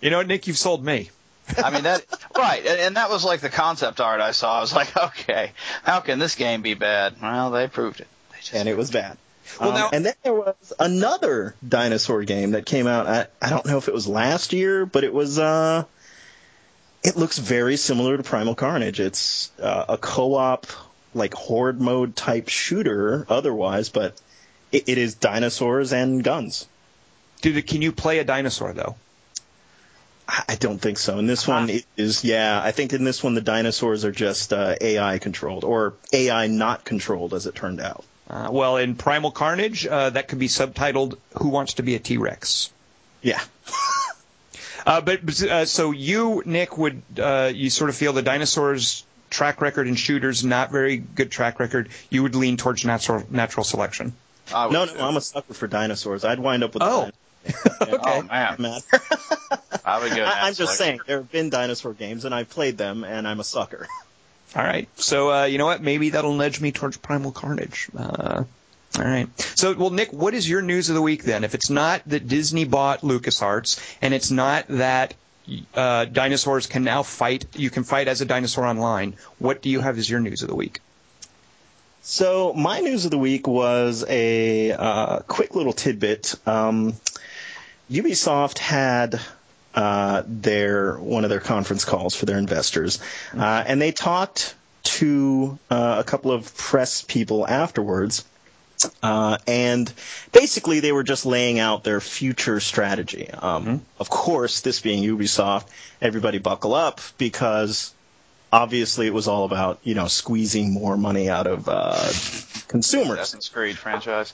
You know Nick? You've sold me. I mean that right, and, and that was like the concept art I saw. I was like, okay, how can this game be bad? Well, they proved it. They just and it was bad. Well, Um, and then there was another dinosaur game that came out. I, I don't know if it was last year, but it was. uh It looks very similar to Primal Carnage. It's uh, a co-op, like horde mode type shooter, otherwise, but it, it is dinosaurs and guns. Dude, can you play a dinosaur though? I I don't think so. In this one, it is yeah. I think in this one the dinosaurs are just uh, AI controlled or AI not controlled, as it turned out. Uh, well, in Primal Carnage, uh, that could be subtitled "Who Wants to Be a T-Rex." Yeah. Uh, but but, uh, so you, Nick, would uh, you sort of feel the dinosaurs' track record in shooters not very good track record? You would lean towards natural natural selection. I No, too. no, I'm a sucker for dinosaurs. I'd wind up with. Oh. the Oh man, man. I would go. I, I'm just Netflix. saying there have been dinosaur games and I've played them and I'm a sucker. All right. So uh, you know what? Maybe that'll nudge me towards Primal Carnage. Uh, all right. So, well, Nick, what is your news of the week then? If it's not that Disney bought LucasArts, and it's not that uh, dinosaurs can now fight, you can fight as a dinosaur online. What do you have as your news of the week? So my news of the week was a uh, quick little tidbit. Um, Ubisoft had uh, their one of their conference calls for their investors, uh, and they talked to uh, a couple of press people afterwards. Uh, and basically, they were just laying out their future strategy. Um, Of course, this being Ubisoft, everybody buckle up because obviously it was all about you know squeezing more money out of uh, consumers. Assassin's Creed franchise.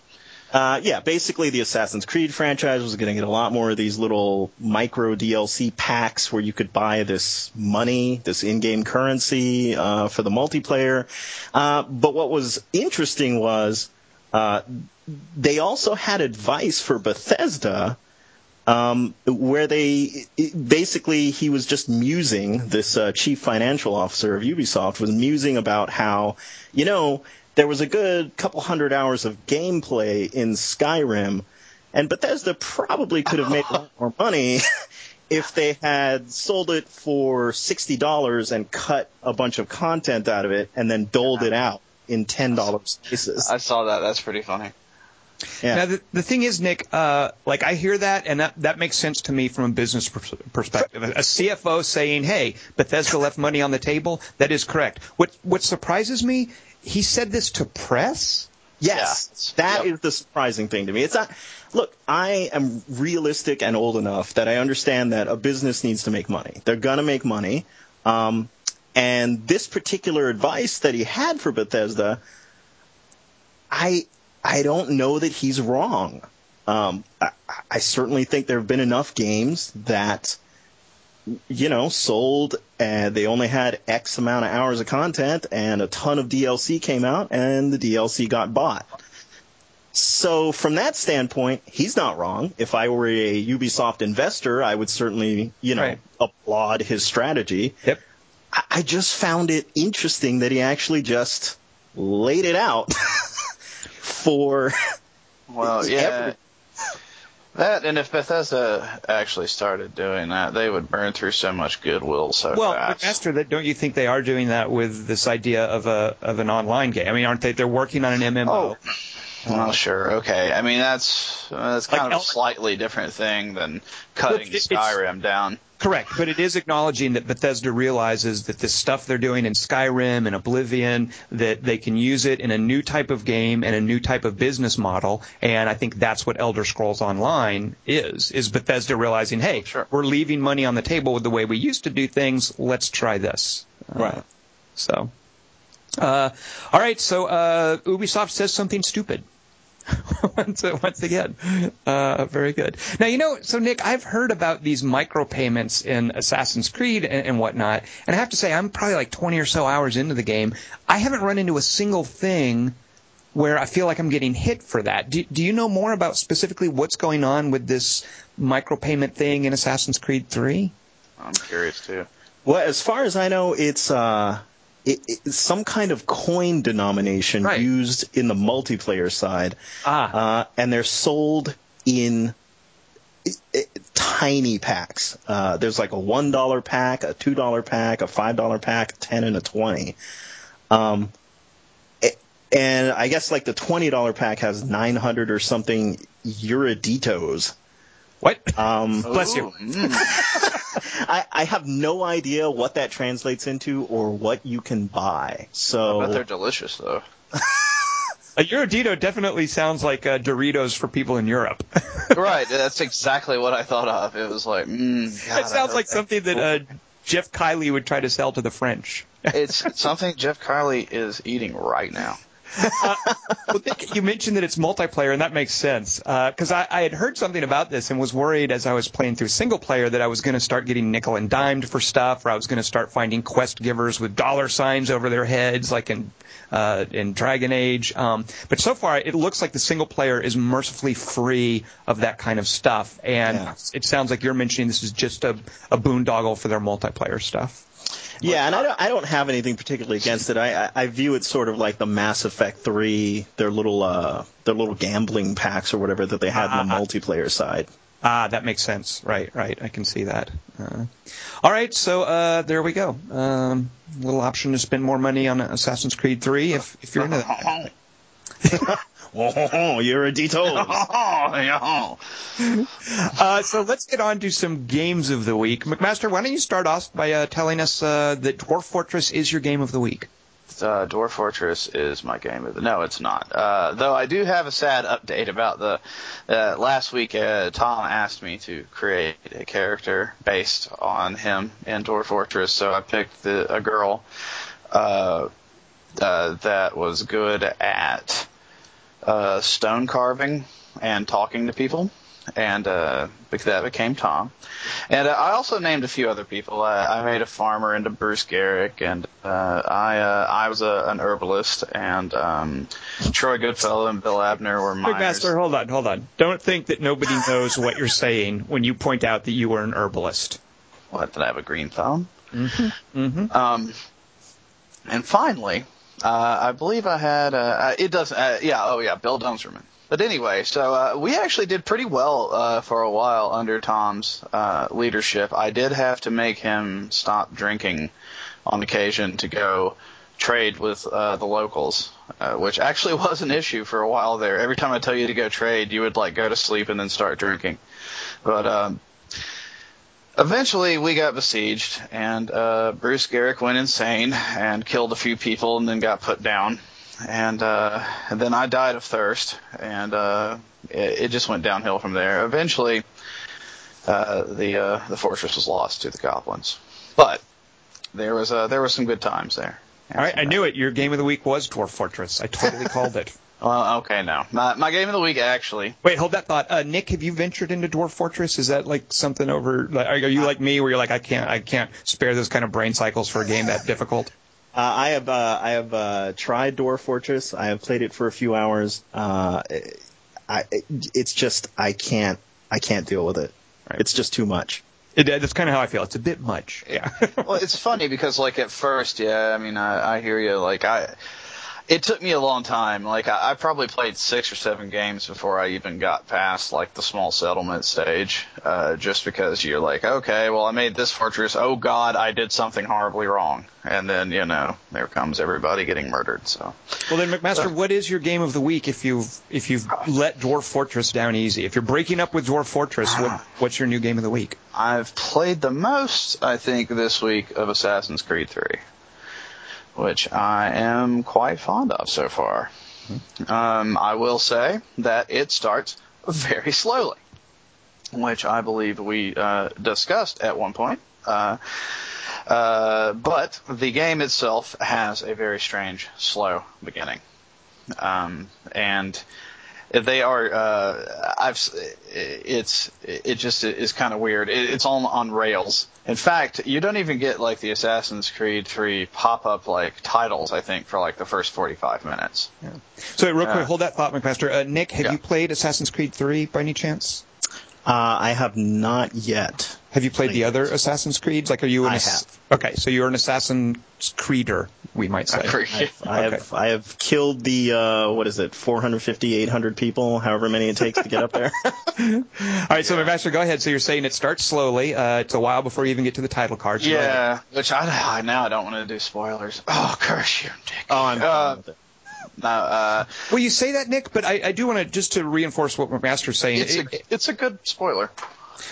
Uh, yeah, basically the Assassin's Creed franchise was going to get a lot more of these little micro DLC packs where you could buy this money, this in-game currency uh, for the multiplayer. Uh, but what was interesting was uh, they also had advice for Bethesda um, where they basically he was just musing this uh, chief financial officer of Ubisoft was musing about how you know there was a good couple hundred hours of gameplay in Skyrim, and Bethesda probably could have made a lot more money if they had sold it for sixty dollars and cut a bunch of content out of it and then doled it out in ten dollars pieces. I saw that. That's pretty funny. Yeah. Now the, the thing is, Nick, uh, like I hear that, and that that makes sense to me from a business pers- perspective. A CFO saying, "Hey, Bethesda left money on the table," that is correct. What what surprises me, he said this to press. Yes, Yeah. that is Yep. the surprising thing to me. It's not. Look, I am realistic and old enough that I understand that a business needs to make money. They're gonna make money, um, and this particular advice that he had for Bethesda, I I don't know that he's wrong. Um, I, I certainly think there have been enough games that you know, sold and they only had X amount of hours of content and a ton of DLC came out and the DLC got bought. So from that standpoint, he's not wrong. If I were a Ubisoft investor, I would certainly, you know, Right. applaud his strategy. Yep. I, I just found it interesting that he actually just laid it out for Well, yeah. Every- That and if Bethesda actually started doing that, they would burn through so much goodwill so Well, fast. Master, that don't you think they are doing that with this idea of a of an online game? I mean, aren't they? They're working on an MMO. Oh. Well, sure, okay. I mean, that's uh, that's kind Like of El- a slightly different thing than cutting Look, it- Skyrim down. Correct, but it is acknowledging that Bethesda realizes that the stuff they're doing in Skyrim and Oblivion, that they can use it in a new type of game and a new type of business model, and I think that's what Elder Scrolls Online is, is Bethesda realizing, hey, Sure. we're leaving money on the table with the way we used to do things, let's try this. Uh, Right. so, uh, all right, so uh, Ubisoft says something stupid. once, once again, uh, very good. Now you know, so Nick, I've heard about these micropayments in Assassin's Creed and, and whatnot, and I have to say, I'm probably like 20 or so hours into the game. I haven't run into a single thing where I feel like I'm getting hit for that. Do, do you know more about specifically what's going on with this micropayment thing in Assassin's Creed 3? I'm curious too. Well, as far as I know, it's uh, it, it's some kind of coin denomination Right. used in the multiplayer side, Ah, uh, and they're sold in i- i- tiny packs. Uh, there's like a one dollar pack, a two dollar pack, a five dollar pack, a ten, and a twenty. Um, a- and I guess like the twenty dollar pack has nine hundred or something Eruditos. what? Um, Bless you. Ooh. I, I have no idea what that translates into or what you can buy. So I bet they're delicious though. A Eurodito definitely sounds like uh, Doritos for people in Europe. right, that's exactly what I thought of. It was like, mm, God, it sounds like they- something that uh, Geoff Keighley would try to sell to the French. it's something Geoff Keighley is eating right now. Well, Nick, you mentioned that it's multiplayer, and that makes sense. Because I, I had heard something about this and was worried as I was playing through single player that I was going to start getting nickel and dimed for stuff, or I was going to start finding quest givers with dollar signs over their heads, like in uh, in Dragon Age. Um, but so far, it looks like the single player is mercifully free of that kind of stuff, and Yeah. it sounds like you're mentioning this is just a, a boondoggle for their multiplayer stuff. Yeah, and I don't I don't have anything particularly against it. I, I I view it sort of like the Mass Effect three, their little uh their little gambling packs or whatever that they had on the Ah. multiplayer side. Ah, that makes sense. Right, right. I can see that. Uh, all right, so uh, there we go. Um, little option to spend more money on Assassin's Creed 3 if, if you're into that. Oh, you're a Dito. Oh. Uh, so let's get on to some games of the week. McMaster, why don't you start off by uh, telling us uh, that Dwarf Fortress is your game of the week? Uh, Dwarf Fortress is my game of the. No, it's not. Uh, though I do have a sad update about the. Uh, last week, uh, Tom asked me to create a character based on him in Dwarf Fortress, so I picked the, a girl uh, uh, that was good at uh, stone carving and talking to people, and uh, that became Tom. And uh, I also named a few other people. I, I made a farmer into Bruce Geryk, and uh, I uh, I was a, an herbalist, and um, Troy Goodfellow and Bill Abner were miners. McMaster, hold on, hold on. Don't think that nobody knows what you're saying when you point out that you were an herbalist. What did I have a green thumb? Mm-hmm. Um, and finally, Uh, I believe I had. Uh, it doesn't. Uh, yeah. Oh yeah. Bill Dunserman. But anyway, so uh, we actually did pretty well uh, for a while under Tom's uh, leadership. I did have to make him stop drinking on occasion to go trade with uh, the locals, uh, which actually was an issue for a while there. Every time I tell you to go trade, you would like go to sleep and then start drinking. But um, eventually, we got besieged, and uh, Bruce Geryk went insane and killed a few people, and then got put down. And, uh, and then I died of thirst, and uh, it, it just went downhill from there. Eventually, uh, the uh, the fortress was lost to the goblins, but there was uh, there were some good times there. All right, I knew it. Your game of the week was Dwarf Fortress. I totally called it. Well, okay, no. My, my game of the week, actually. Wait, hold that thought. Uh, Nick, have you ventured into Dwarf Fortress? Is that like something over? Like, are you like me, where you're like, I can't, I can't spare those kind of brain cycles for a game that difficult? Uh, I have uh, I have uh, tried Dwarf Fortress. I have played it for a few hours. Uh, I, it's just I can't I can't deal with it. Right. It's just too much. It, that's kind of how I feel. It's a bit much. Yeah. well, it's funny because like at first, yeah, I mean, I, I hear you. Like I, it took me a long time. Like I, I probably played six or seven games before I even got past like the small settlement stage. Uh, just because you're like, okay, well, I made this fortress. Oh God, I did something horribly wrong. And then you know, there comes everybody getting murdered. So. Well then, McMaster, what is your game of the week if you've if you've let Dwarf Fortress down easy? If you're breaking up with Dwarf Fortress, what, what's your new game of the week? I've played the most, I think, this week of Assassin's Creed 3 which I am quite fond of so far. Um, I will say that it starts very slowly, which I believe we uh, discussed at one point. Uh, uh, but the game itself has a very strange, slow beginning. Um, and they are uh, I've it's it just is kind of weird. It, it's all on rails. In fact, you don't even get like the Assassin's Creed 3 pop-up like titles. I think for like the first 45 minutes. Yeah. So real quick, uh, hold that thought, McMaster. Uh, Nick, have yeah. you played Assassin's Creed 3 by any chance? Uh, I have not yet. Have you played the other Assassin's Creeds? Like, are you an I ass- have. Okay, so you're an Assassin's Creeder, we might say. I've, I have I have killed the uh, what is it 450 800 people, however many it takes to get up there. All right, so McMaster, go ahead. So you're saying it starts slowly. Uh, it's a while before you even get to the title cards. Yeah, which I now I don't want to do spoilers. Oh, curse you, Dick. Oh, I'm uh, with it. No, uh, well, you say that, Nick, but I, I do want to just to reinforce what McMaster's saying. It's, it, a, it's a good spoiler.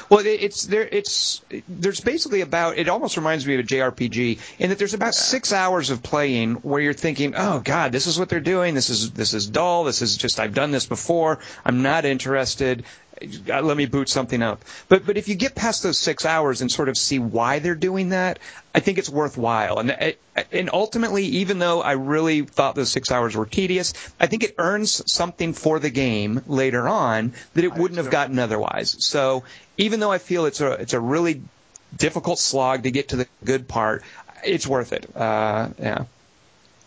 Well, it's there. It's there's basically about. It almost reminds me of a JRPG in that there's about six hours of playing where you're thinking, "Oh God, this is what they're doing. This is this is dull. This is just I've done this before. I'm not interested. Let me boot something up." But but if you get past those six hours and sort of see why they're doing that, I think it's worthwhile. And and ultimately, even though I really thought those six hours were tedious, I think it earns something for the game later on that it wouldn't have gotten otherwise. So even though I feel it's a it's a really difficult slog to get to the good part, it's worth it. Uh, yeah.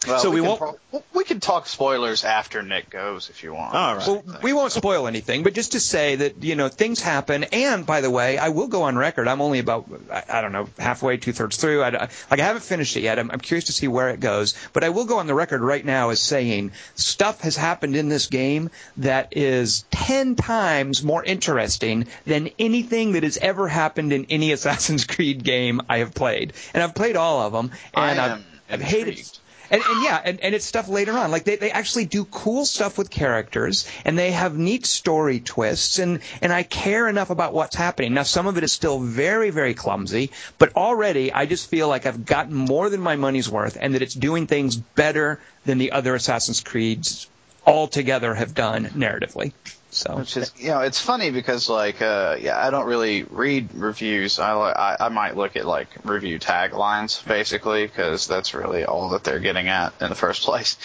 Well, so we, we won't. Pro- we can talk spoilers after Nick goes if you want. All right. Well, we won't spoil anything, but just to say that you know things happen. And by the way, I will go on record. I'm only about I, I don't know halfway, two thirds through. I, like I haven't finished it yet. I'm, I'm curious to see where it goes. But I will go on the record right now as saying stuff has happened in this game that is ten times more interesting than anything that has ever happened in any Assassin's Creed game I have played. And I've played all of them, and I I've, I've hated. And, and yeah, and, and it's stuff later on. Like they, they actually do cool stuff with characters and they have neat story twists and, and I care enough about what's happening. Now some of it is still very, very clumsy, but already I just feel like I've gotten more than my money's worth and that it's doing things better than the other Assassin's Creeds altogether have done narratively. So Which is, you know, it's funny because like, uh, yeah, I don't really read reviews. I, I I might look at like review taglines basically because that's really all that they're getting at in the first place.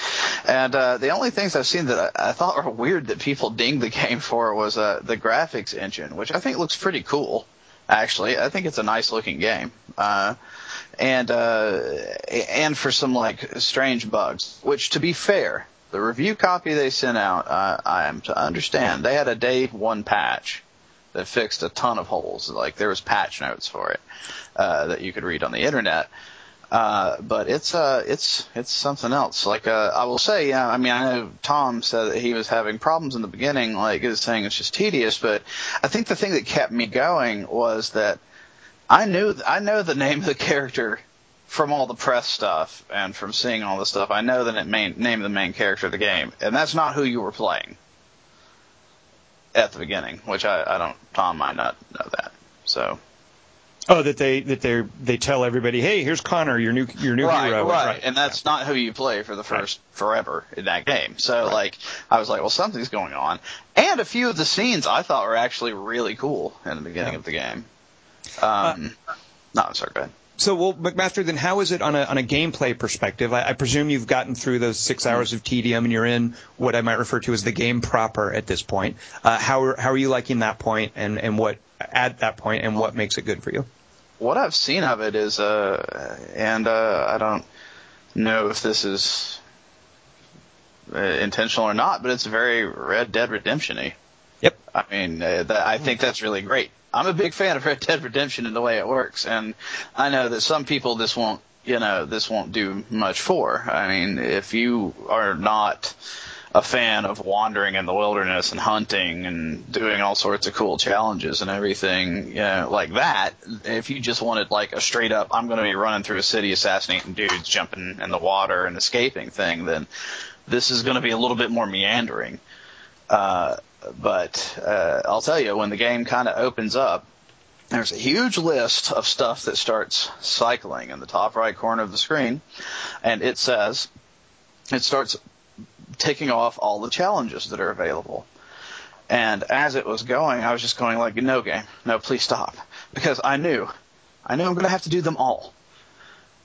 And uh, the only things I've seen that I, I thought were weird that people dinged the game for was uh, the graphics engine, which I think looks pretty cool. Actually, I think it's a nice looking game. Uh, and uh, and for some like strange bugs, which to be fair, the review copy they sent out, uh, I am to understand, they had a day one patch that fixed a ton of holes. Like there was patch notes for it uh, that you could read on the internet. Uh, but it's uh, it's it's something else. Like uh, I will say, yeah. I mean, I know Tom said that he was having problems in the beginning, like was saying it's just tedious. But I think the thing that kept me going was that I knew I know the name of the character from all the press stuff and from seeing all the stuff. I know the main, name of the main character of the game, and that's not who you were playing at the beginning. Which I, I don't. Tom might not know that. So Oh, that they that they they tell everybody, hey, here's Connor, your new your new right, hero. Right, right, and that's not who you play for the first right. forever in that game. So right. like, I was like, well, something's going on, and a few of the scenes I thought were actually really cool in the beginning yeah. of the game. Um, uh, no, I'm sorry, go ahead. So, well, McMaster, then how is it on a on a gameplay perspective? I, I presume you've gotten through those six hours of tedium, and you're in what I might refer to as the game proper at this point. Uh, how are, how are you liking that point, and and what at that point, and what makes it good for you? what I've seen of it is, uh, and uh, I don't know if this is uh, intentional or not, but it's very Red Dead Redemption-y. Yep. I mean, uh, that, I think that's really great. I'm a big fan of Red Dead Redemption and the way it works, and I know that some people this won't, you know, this won't do much for. I mean, if you are not a fan of wandering in the wilderness and hunting and doing all sorts of cool challenges and everything, you know, like that. If you just wanted like a straight up, I'm going to be running through a city assassinating dudes, jumping in the water and escaping thing, then this is going to be a little bit more meandering. Uh, but uh, I'll tell you, when the game kind of opens up, there's a huge list of stuff that starts cycling in the top right corner of the screen, and it says it starts ticking off all the challenges that are available. And as it was going, I was just going like, no game, no, please stop, because I knew, I knew I'm going to have to do them all,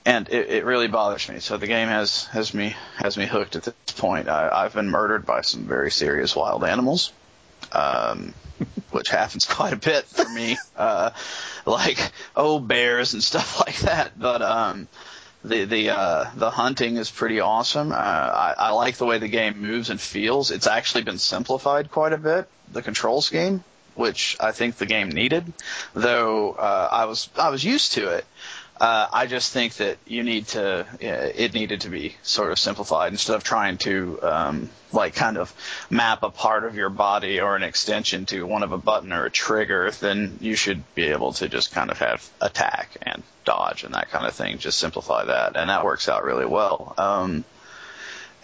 and it, it really bothers me. So the game has has me has me hooked at this point. I, I've been murdered by some very serious wild animals, um, which happens quite a bit for me, uh, like oh bears and stuff like that. But um, the the uh, the hunting is pretty awesome. Uh, I, I like the way the game moves and feels. It's actually been simplified quite a bit. The control scheme, which I think the game needed, though uh, I was I was used to it. Uh, I just think that you need to, it needed to be sort of simplified instead of trying to, um, like kind of map a part of your body or an extension to one of a button or a trigger, then you should be able to just kind of have attack and dodge and that kind of thing. Just simplify that. And that works out really well. Um,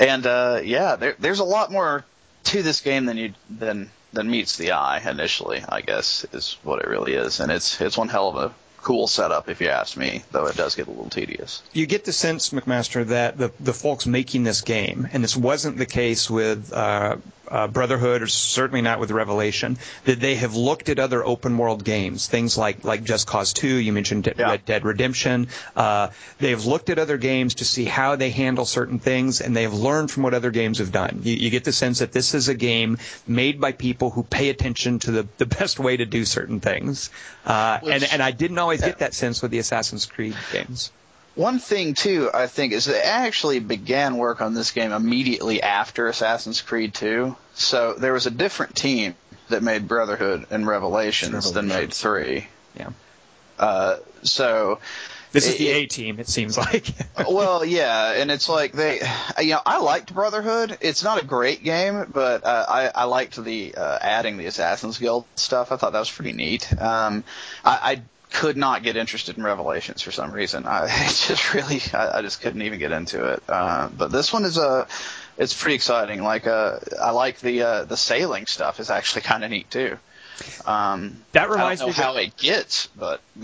and, uh, yeah, there, there's a lot more to this game than you, than, than meets the eye initially, I guess, is what it really is. And it's, it's one hell of a cool setup, if you ask me, though it does get a little tedious. You get the sense, McMaster, that the, the folks making this game, and this wasn't the case with uh, uh, Brotherhood, or certainly not with Revelation, that they have looked at other open world games, things like like Just Cause 2. You mentioned De- yeah. Red Dead Redemption. Uh, they have looked at other games to see how they handle certain things, and they have learned from what other games have done. You, you get the sense that this is a game made by people who pay attention to the, the best way to do certain things. Uh, Which, and and I didn't always yeah. get that sense with the Assassin's Creed games. One thing too, I think, is they actually began work on this game immediately after Assassin's Creed 2. So there was a different team that made Brotherhood and Revelations, than made three. Yeah. Uh, so this is the A team, it seems like. well, yeah, and it's like they, you know, I liked Brotherhood. It's not a great game, but uh, I, I liked the uh, adding the Assassin's Guild stuff. I thought that was pretty neat. Um, I, I could not get interested in Revelations for some reason. I just really, I, I just couldn't even get into it. Uh, but this one is a, it's pretty exciting. Like, uh, I like the uh, the sailing stuff is actually kind of neat too. Um, that reminds me how that, it gets, but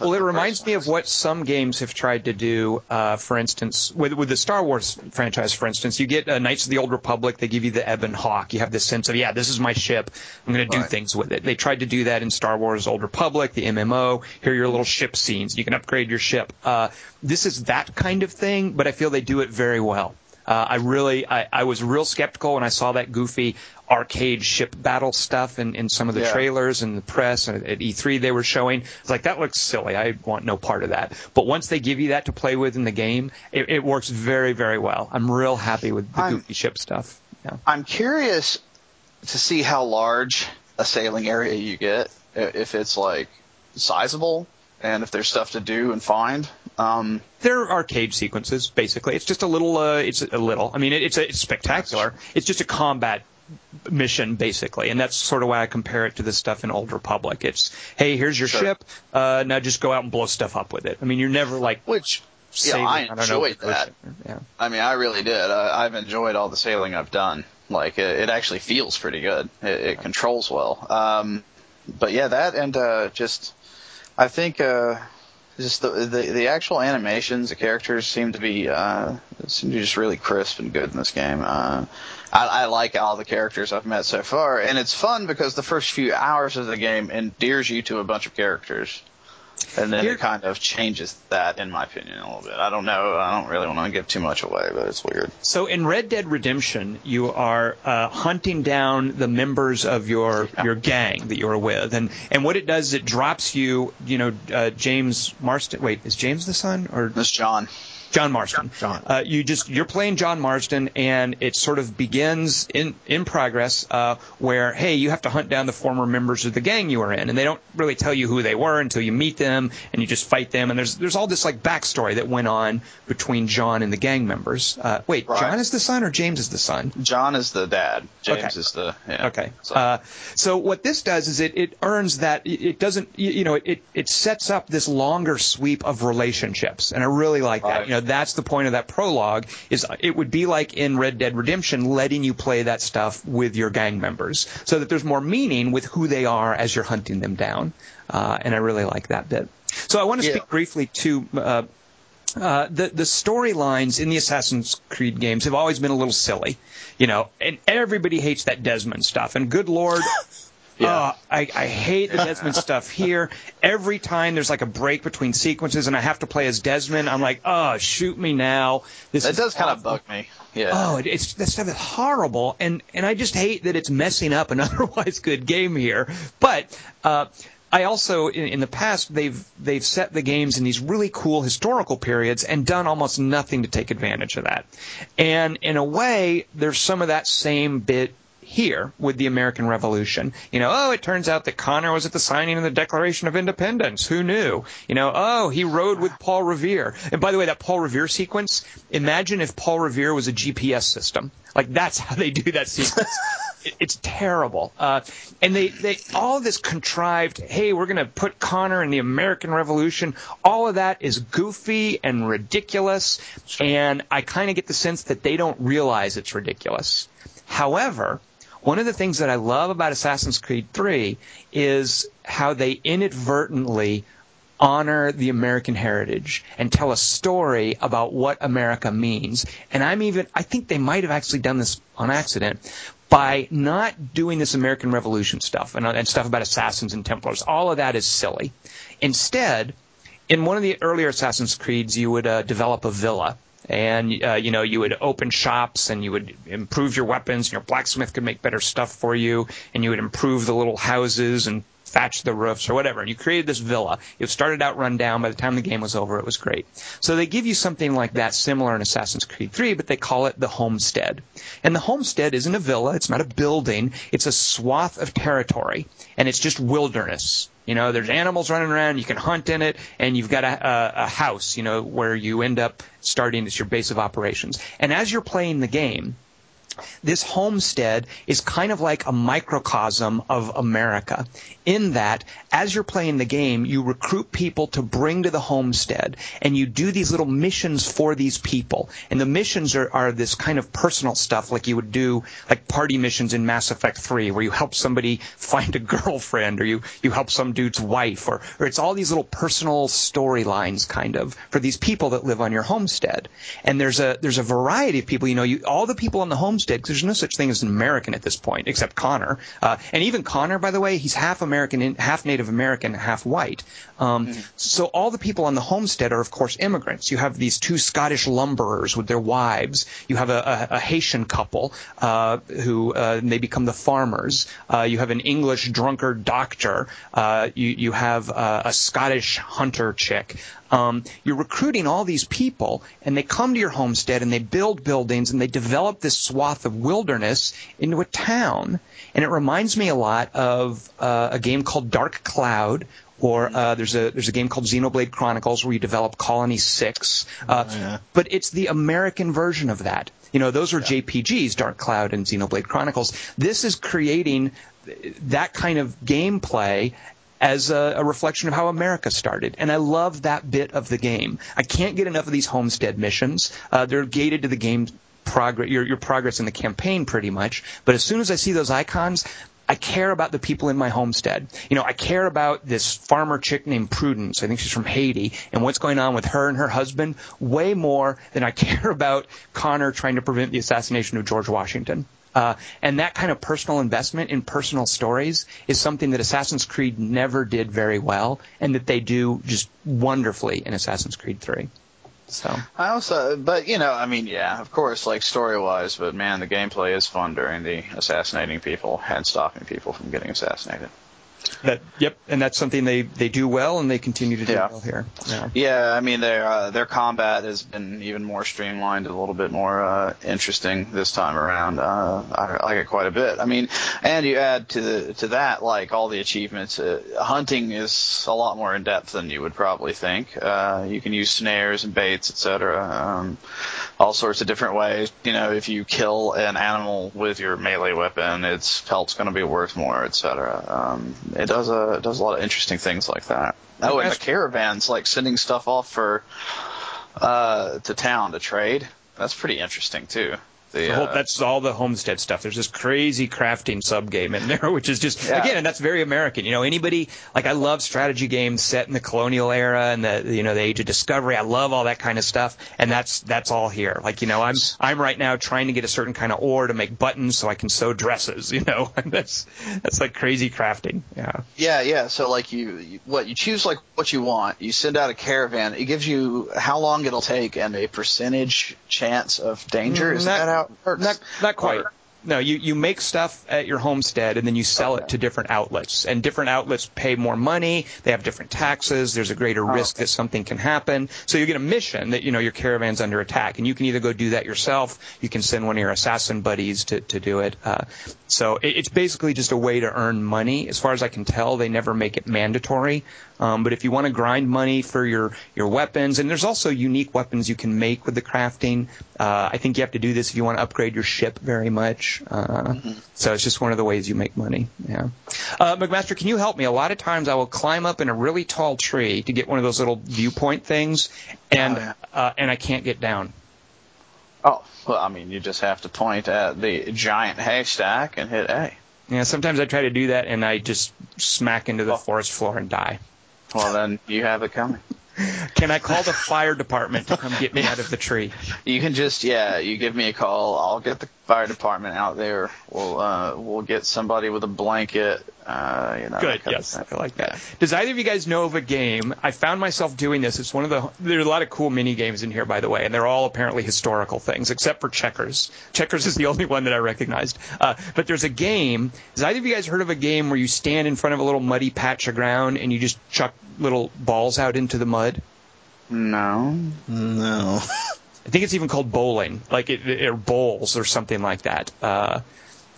well, it reminds me of what some games have tried to do. Uh, for instance, with with the Star Wars franchise, for instance, you get uh, Knights of the Old Republic. They give you the Ebon Hawk. You have this sense of, yeah, this is my ship. I'm going to do right. things with it. They tried to do that in Star Wars Old Republic, the MMO. Here are your little ship scenes. You can upgrade your ship. Uh, this is that kind of thing, but I feel they do it very well. Uh, I really, I, I was real skeptical when I saw that goofy arcade ship battle stuff in, in some of the yeah. trailers and the press and at E3 they were showing. It's like that looks silly. I want no part of that. But once they give you that to play with in the game, it, it works very very well. I'm real happy with the I'm, goofy ship stuff. Yeah. I'm curious to see how large a sailing area you get if it's like sizable and if there's stuff to do and find. Um, They're arcade sequences, basically. It's just a little. Uh, it's a little. I mean, it, it's a, it's spectacular. It's just a combat mission, basically, and that's sort of why I compare it to the stuff in Old Republic. It's hey, here's your Sure. ship. Uh, now just go out and blow stuff up with it. I mean, you're never like. which yeah, I don't know, enjoyed the that. ocean. Yeah. I mean, I really did. I, I've enjoyed all the sailing I've done. Like it, it actually feels pretty good. It, it controls well. Um, but yeah, that and uh, just I think uh, just the, the the actual animations, the characters seem to be uh, seem to be just really crisp and good in this game. Uh, I, I like all the characters I've met so far, and it's fun because the first few hours of the game endears you to a bunch of characters. And then Here- it kind of changes that, in my opinion, a little bit. I don't know. I don't really want to give too much away, but it's weird. So in Red Dead Redemption, you are uh, hunting down the members of your your gang that you're with, and and what it does is it drops you, you know, uh, James Marston. Wait, is James the son or This John. John Marston. John. Uh, you just you're playing John Marston, and it sort of begins in in progress uh, where hey, you have to hunt down the former members of the gang you were in, and they don't really tell you who they were until you meet them, and you just fight them, and there's there's all this like backstory that went on between John and the gang members. Uh, wait, Right. John is the son or James is the son? John is the dad. James Okay. is the yeah. Okay. So, Uh, so what this does is it, it earns that it doesn't you you know it it sets up this longer sweep of relationships, and I really like that. You know that's the point of that prologue is it would be like in Red Dead Redemption, letting you play that stuff with your gang members, so that there's more meaning with who they are as you're hunting them down, uh, and I really like that bit. So I want to Yeah. speak briefly to. Uh, uh, the the storylines in the Assassin's Creed games have always been a little silly, you know, and everybody hates that Desmond stuff. And good lord, Yeah. uh, I, I hate the Desmond stuff here. Every time there's like a break between sequences and I have to play as Desmond, I'm like, oh, shoot me now. This that does kind of bug me. Yeah. Oh, it, it's that stuff is horrible, and and I just hate that it's messing up an otherwise good game here. But uh, I also, in, in the past, they've they've set the games in these really cool historical periods and done almost nothing to take advantage of that. And in a way, there's some of that same bit here with the American Revolution. You know, oh, it turns out that Connor was at the signing of the Declaration of Independence. Who knew? You know, oh, he rode with Paul Revere. And by the way, that Paul Revere sequence, imagine if Paul Revere was a GPS system. Like that's how they do that sequence. It's terrible. Uh, and they, they all this contrived, hey, we're going to put Connor in the American Revolution. All of that is goofy and ridiculous. And I kind of get the sense that they don't realize it's ridiculous. However, one of the things that I love about Assassin's Creed 3 is how they inadvertently honor the American heritage and tell a story about what America means. And I'm even, I think they might have actually done this on accident by not doing this American Revolution stuff and, and stuff about assassins and Templars. All of that is silly. Instead, in one of the earlier Assassin's Creeds, you would uh, develop a villa. And uh, you know you would open shops and you would improve your weapons. And your blacksmith could make better stuff for you, and you would improve the little houses and thatch the roofs or whatever. And you created this villa. It started out run down. By the time the game was over, it was great. So they give you something like that similar in Assassin's Creed 3, but they call it the homestead. And the homestead isn't a villa. It's not a building. It's a swath of territory, and it's just wilderness. You know, there's animals running around. You can hunt in it, and you've got a, a, a house. You know, where you end up starting as your base of operations. And as you're playing the game, this homestead is kind of like a microcosm of America in that as you're playing the game, you recruit people to bring to the homestead and you do these little missions for these people. And the missions are, are this kind of personal stuff like you would do like party missions in Mass Effect 3 where you help somebody find a girlfriend or you, you help some dude's wife or, or it's all these little personal storylines kind of for these people that live on your homestead. And there's a, there's a variety of people, you know, you, all the people on the homestead, 'cause there's no such thing as an American at this point, except Connor. Uh, and even Connor, by the way, he's half American, half Native American, half white. Um, So all the people on the homestead are, of course, immigrants. You have these two Scottish lumberers with their wives. You have a, a, a Haitian couple uh, who uh, they become the farmers. Uh, you have an English drunkard doctor. Uh, you you have uh, a Scottish hunter chick. Um, you're recruiting all these people, and they come to your homestead and they build buildings and they develop this swath of wilderness into a town. And it reminds me a lot of uh, a game called Dark Cloud, or uh, there's a there's a game called Xenoblade Chronicles where you develop Colony Six. Uh, Oh, yeah. But it's the American version of that. You know, those are JRPGs, Dark Cloud and Xenoblade Chronicles. This is creating that kind of gameplay as a, a reflection of how America started. And I love that bit of the game. I can't get enough of these homestead missions. Uh, they're gated to the game progress, your, your progress in the campaign pretty much. But as soon as I see those icons, I care about the people in my homestead. You know, I care about this farmer chick named Prudence. I think she's from Haiti, and what's going on with her and her husband way more than I care about Connor trying to prevent the assassination of George Washington. Uh, and that kind of personal investment in personal stories is something that Assassin's Creed never did very well, and that they do just wonderfully in Assassin's Creed 3. So I also, but you know, I mean, yeah, of course, like story wise, but man, the gameplay is fun during the assassinating people and stopping people from getting assassinated. That, yep, and that's something they, they do well, and they continue to do Yeah. well here. Yeah. Yeah, I mean, their uh, their combat has been even more streamlined, a little bit more uh, interesting this time around. Uh, I like it quite a bit. I mean, and you add to the to that like all the achievements. Uh, hunting is a lot more in depth than you would probably think. Uh, you can use snares and baits, etc. Um, all sorts of different ways. You know, if you kill an animal with your melee weapon, its pelt's going to be worth more, etc. Um, it does a it does a lot of interesting things like that. Oh, and the caravans, like sending stuff off for uh, to town to trade. That's pretty interesting too. The, The whole, uh, that's all the homestead stuff. There's this crazy crafting sub game in there, which is just Yeah. again, and that's very American. You know, anybody like I love strategy games set in the colonial era and the you know the age of discovery. I love all that kind of stuff, and that's that's all here. Like you know, I'm I'm right now trying to get a certain kind of ore to make buttons so I can sew dresses. You know, and that's that's like crazy crafting. Yeah. Yeah, yeah. So like you, you, what you choose like what you want. You send out a caravan. It gives you how long it'll take and a percentage chance of danger. Is Not- that how Not, not quite. Or- No, you, you make stuff at your homestead and then you sell it to different outlets. And different outlets pay more money, they have different taxes, there's a greater risk okay. that something can happen. So you get a mission that, you know, your caravan's under attack. And you can either go do that yourself, you can send one of your assassin buddies to, to do it. Uh, so it, it's basically just a way to earn money. As far as I can tell, they never make it mandatory. Um, but if you want to grind money for your, your weapons, and there's also unique weapons you can make with the crafting. Uh, I think you have to do this if you want to upgrade your ship very much. Uh, So it's just one of the ways you make money. Yeah. Uh, McMaster, can you help me? A lot of times I will climb up in a really tall tree to get one of those little viewpoint things, and Oh, yeah. uh, and I can't get down. Oh, well, I mean, you just have to point at the giant haystack and hit A. Yeah, sometimes I try to do that and I just smack into the Oh. forest floor and die. Well, then you have it coming. Can I call the fire department to come get me out of the tree? You can just yeah, you give me a call. I'll get the fire department out there. We'll uh, we'll get somebody with a blanket. Uh, you know, Good. that kind of Yes, thing. I like that. Does either of you guys know of a game? I found myself doing this. It's one of the. There's a lot of cool mini games in here, by the way, and they're all apparently historical things, except for Checkers. Checkers is the only one that I recognized. Uh, but there's a game. Has either of you guys heard of a game where you stand in front of a little muddy patch of ground and you just chuck little balls out into the mud? No. No. I think it's even called bowling, like it, or bowls or something like that. Uh,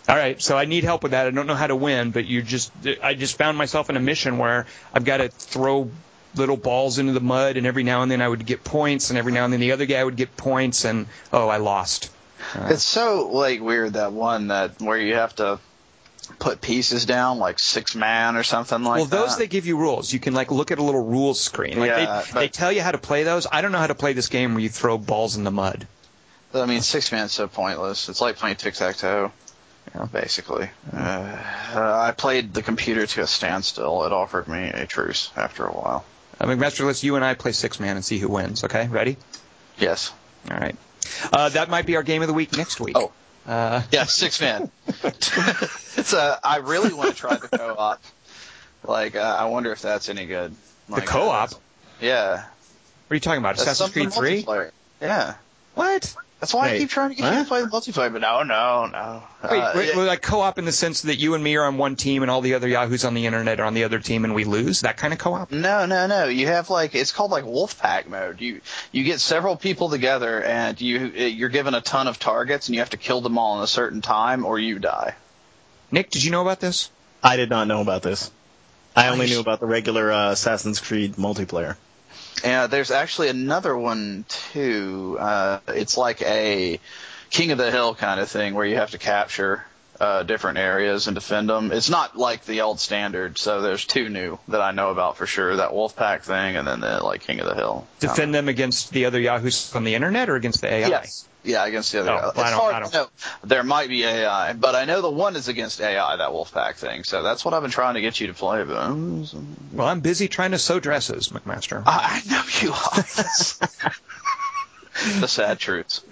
all right, so I need help with that. I don't know how to win, but you just I just found myself in a mission where I've got to throw little balls into the mud, and every now and then I would get points, and every now and then the other guy would get points, and oh, I lost. It's so like weird that one that where you have to put pieces down like six man or something like that. well, those they give you rules. You can like look at a little rules screen. Like Yeah, they, but- they tell you how to play those. I don't know how to play this game where you throw balls in the mud. I mean, six man's so pointless. It's like playing tic tac toe, Yeah. basically. Uh, I played the computer to a standstill. It offered me a truce after a while. Uh, McMaster, let's you and I play six man and see who wins. Okay, ready? Yes. All right. Uh, that might be our game of the week next week. Oh. Uh, Yeah, six man. it's uh, I really want to try the co-op. Like, uh, I wonder if that's any good. the co-op? uh, What are you talking about? That's Assassin's Creed 3? Yeah. What? That's why I keep trying to get you to play the multiplayer, but no, no, no. Wait, Uh, wait, it- like co-op in the sense that you and me are on one team and all the other Yahoos on the internet are on the other team and we lose? That kind of co-op? No, no, no. You have like it's called like Wolfpack mode. You you get several people together and you you're given a ton of targets and you have to kill them all in a certain time or you die. Nick, did you know about this? I did not know about this. I only knew about the regular uh, Assassin's Creed multiplayer. Yeah, there's actually another one too. Uh, it's like a King of the Hill kind of thing where you have to capture uh, different areas and defend them. It's not like the old standard, so there's two new that I know about for sure. That Wolfpack thing, and then the like King of the Hill. Defend them against the other Yahoos on the internet or against the AI? Yes. Yeah, against the other. Oh, guy. I It's don't- hard I to don't- know. There might be AI, but I know the one is against AI. That Wolfpack thing. So that's what I've been trying to get you to play. But Well, I'm busy trying to sew dresses, McMaster. I I know you are. the sad truths.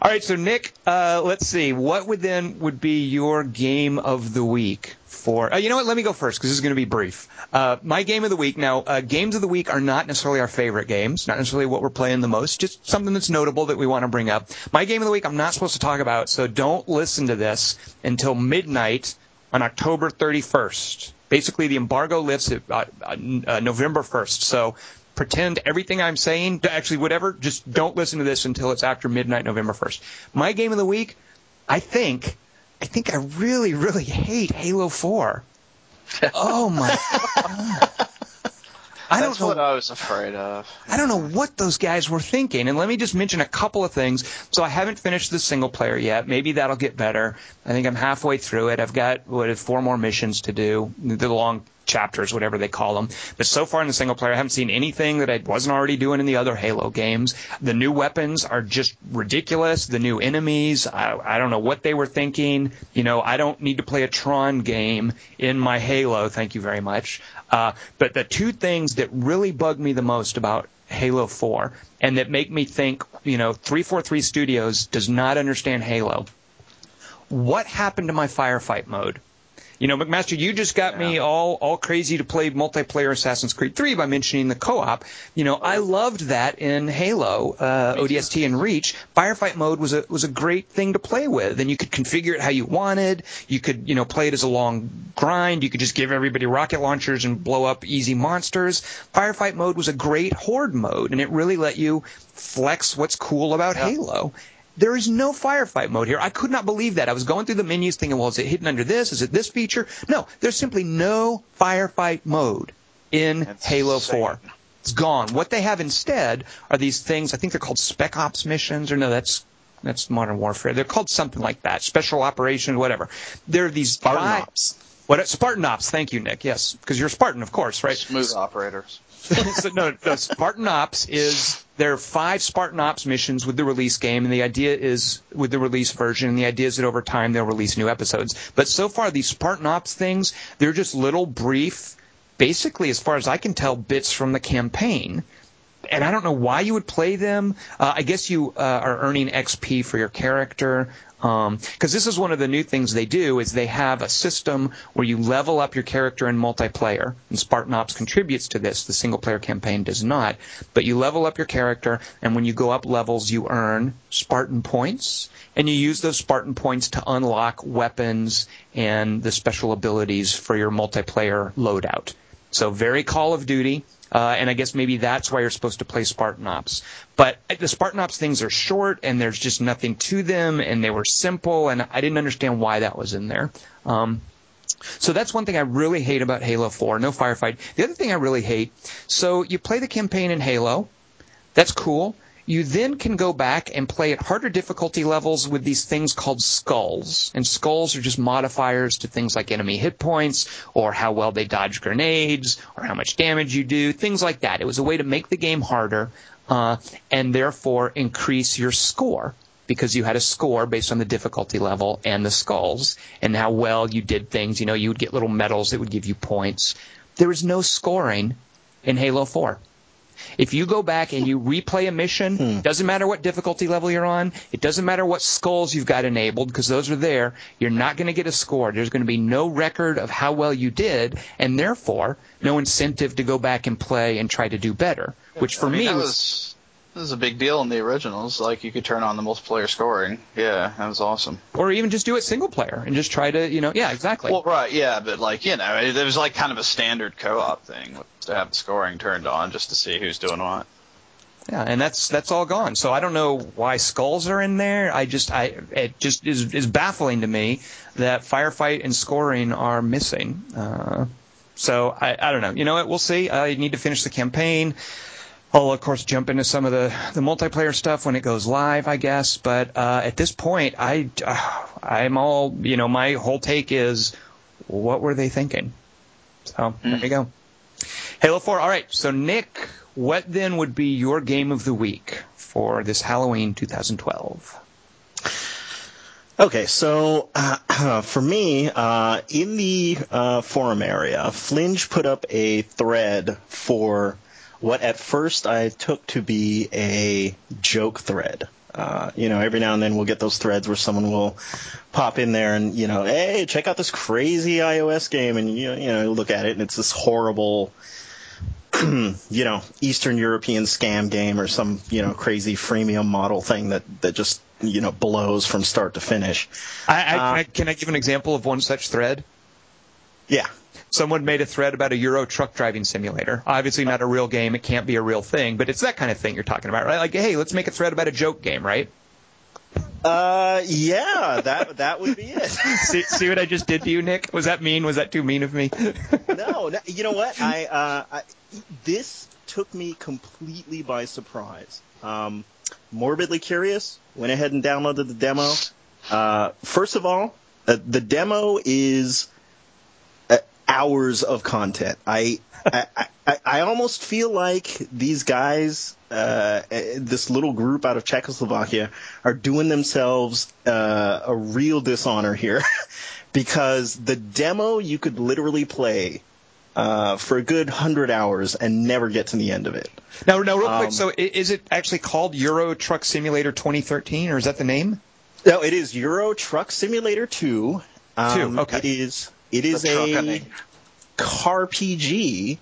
All right, so Nick, uh, let's see. What would then would be your game of the week for? Uh, you know what? Let me go first because this is going to be brief. Uh, my game of the week. Now, uh, games of the week are not necessarily our favorite games, not necessarily what we're playing the most. Just something that's notable that we want to bring up. My game of the week, I'm not supposed to talk about, so don't listen to this until midnight on October 31st. Basically, the embargo lifts at uh, uh, November 1st. So pretend everything I'm saying, actually whatever, just don't listen to this until it's after midnight November 1st. My game of the week, I think, I think I really, really hate Halo 4. Oh my god. I That's don't know what I was afraid of. I don't know what those guys were thinking. And let me just mention a couple of things. So I haven't finished the single player yet. Maybe that'll get better. I think I'm halfway through it. I've got what four more missions to do, the long chapters, whatever they call them. But so far in the single player, I haven't seen anything that I wasn't already doing in the other Halo games. The new weapons are just ridiculous. The new enemies, I, I don't know what they were thinking. You know, I don't need to play a Tron game in my Halo. Thank you very much. Uh, but the two things that really bug me the most about Halo 4 and that make me think, you know, 343 Studios does not understand Halo. What happened to my firefight mode? You know, McMaster, you just got me all all crazy to play multiplayer Assassin's Creed 3 by mentioning the co-op. You know, I loved that in Halo, uh, ODST and Reach. Firefight mode was a was a great thing to play with, and you could configure it how you wanted. You could, you know, play it as a long grind. You could just give everybody rocket launchers and blow up easy monsters. Firefight mode was a great horde mode, and it really let you flex what's cool about Halo. There is no firefight mode here. I could not believe that. I was going through the menus thinking, well, is it hidden under this? Is it this feature? No, there's simply no firefight mode in That's Halo insane. 4. It's gone. What they have instead are these things, I think they're called Spec Ops missions, or no, that's that's Modern Warfare. They're called something like that. Special Operations, whatever. There are these Spartan Ops. What Spartan Ops? Thank you, Nick. Yes, because you're a Spartan, of course, right? Smooth operators. so, no, no, Spartan Ops is there are five Spartan Ops missions with the release game, and the idea is with the release version, and the idea is that over time they'll release new episodes. But so far, these Spartan Ops things, they're just little brief, basically, as far as I can tell, bits from the campaign. And I don't know why you would play them. Uh, I guess you uh, are earning XP for your character. Because this is one of the new things they do is they have a system where you level up your character in multiplayer, and Spartan Ops contributes to this. The single player campaign does not, but you level up your character, and when you go up levels, you earn Spartan points, and you use those Spartan points to unlock weapons and the special abilities for your multiplayer loadout. So very Call of Duty. Uh, and I guess maybe that's why you're supposed to play Spartan Ops. But the Spartan Ops things are short, and there's just nothing to them, and they were simple, and I didn't understand why that was in there. Um, so that's one thing I really hate about Halo 4. No firefight. The other thing I really hate. So you play the campaign in Halo. That's cool. You then can go back and play at harder difficulty levels with these things called skulls. And skulls are just modifiers to things like enemy hit points, or how well they dodge grenades, or how much damage you do, things like that. It was a way to make the game harder, uh, and therefore increase your score. Because you had a score based on the difficulty level and the skulls, and how well you did things. You know, you would get little medals that would give you points. There is no scoring in Halo 4. If you go back and you replay a mission, hmm. doesn't matter what difficulty level you're on, it doesn't matter what skulls you've got enabled because those are there, you're not going to get a score. There's going to be no record of how well you did and therefore no incentive to go back and play and try to do better, which for I mean, me was, was that was a big deal in the originals. Like you could turn on the multiplayer scoring. Yeah, that was awesome. or even just do it single player and just try to, you know, yeah, exactly. Well, right, yeah, but like you know, it, it was like kind of a standard co-op thing to have the scoring turned on just to see who's doing what. Yeah, and that's that's all gone. So I don't know why skulls are in there. I just I it just is is baffling to me that firefight and scoring are missing. Uh, So I, I don't know. You know what? We'll see. I need to finish the campaign. I'll of course jump into some of the, the multiplayer stuff when it goes live, I guess. But uh, at this point, I uh, I'm all you know. My whole take is, what were they thinking? So mm. there you go. Halo 4. All right. So Nick, what then would be your game of the week for this Halloween 2012? Okay, so uh, for me, uh, in the uh, forum area, Flinge put up a thread for what at first I took to be a joke thread. Uh, you know, every now and then we'll get those threads where someone will pop in there and, you know, hey, check out this crazy iOS game, and, you know, you know look at it, and it's this horrible, you know, Eastern European scam game or some, you know, crazy freemium model thing that, that just, you know, blows from start to finish. I, I, uh, can, I, can I give an example of one such thread? Yeah someone made a thread about a Euro truck driving simulator. Obviously not a real game. It can't be a real thing, but it's that kind of thing you're talking about, right? Like, hey, let's make a thread about a joke game, right? Uh, yeah, that that would be it. see, see what I just did to you, Nick? Was that mean? Was that too mean of me? no, no, you know what? I, uh, I this took me completely by surprise. Um, morbidly curious. Went ahead and downloaded the demo. Uh, first of all, uh, the demo is hours of content. I, I, I, I, almost feel like these guys, uh, this little group out of Czechoslovakia, are doing themselves uh, a real dishonor here, because the demo you could literally play uh, for a good hundred hours and never get to the end of it. Now, now, real um, quick. So, is it actually called Euro Truck Simulator 2013, or is that the name? No, it is Euro Truck Simulator 2. Um, Two. Okay. It is it is a car PG,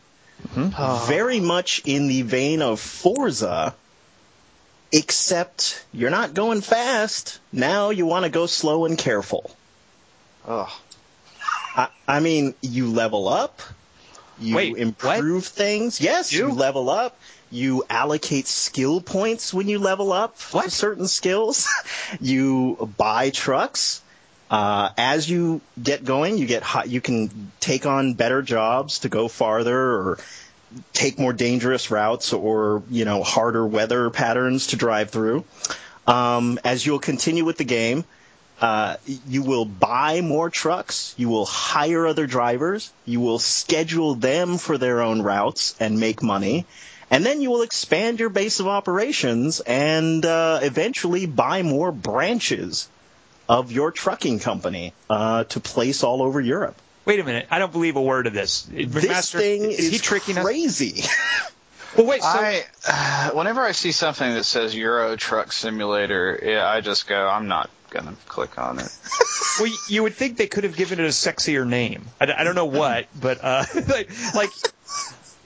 mm-hmm. oh. very much in the vein of Forza, except you're not going fast. Now you want to go slow and careful. Oh. I, I mean, you level up, you Wait, improve what? things. Yes, you? you level up you allocate skill points when you level up what? certain skills. you buy trucks. Uh, as you get going, you get hot, you can take on better jobs to go farther or take more dangerous routes or you know harder weather patterns to drive through. Um, as you'll continue with the game, uh, you will buy more trucks, you will hire other drivers, you will schedule them for their own routes and make money, and then you will expand your base of operations and uh, eventually buy more branches of your trucking company uh, to place all over Europe. Wait a minute, I don't believe a word of this. This thing is, is he tricking crazy. Us? well, wait. So... I, uh, whenever I see something that says Euro Truck Simulator, yeah, I just go, I'm not gonna click on it. well, you would think they could have given it a sexier name. I, I don't know what, but uh, like, like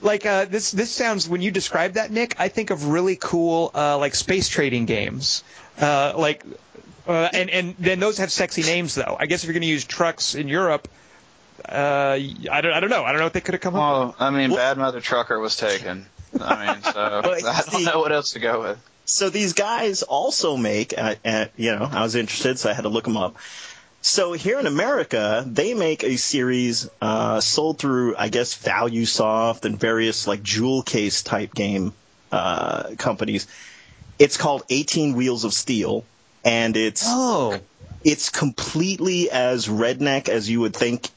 like uh, this this sounds when you describe that nick i think of really cool uh, like space trading games uh, like uh, and and then those have sexy names though. I guess if you're going to use trucks in Europe, uh, I don't I don't know. I don't know what they could have come well, up. with. I mean, well, Bad Mother Trucker was taken. I mean, so I don't know what else to go with. So these guys also make, uh, uh, you know, I was interested, so I had to look them up. So here in America, they make a series uh, sold through, I guess, ValuSoft and various like jewel case type game uh, companies. It's called 18 Wheels of Steel, and it's oh. it's completely as redneck as you would think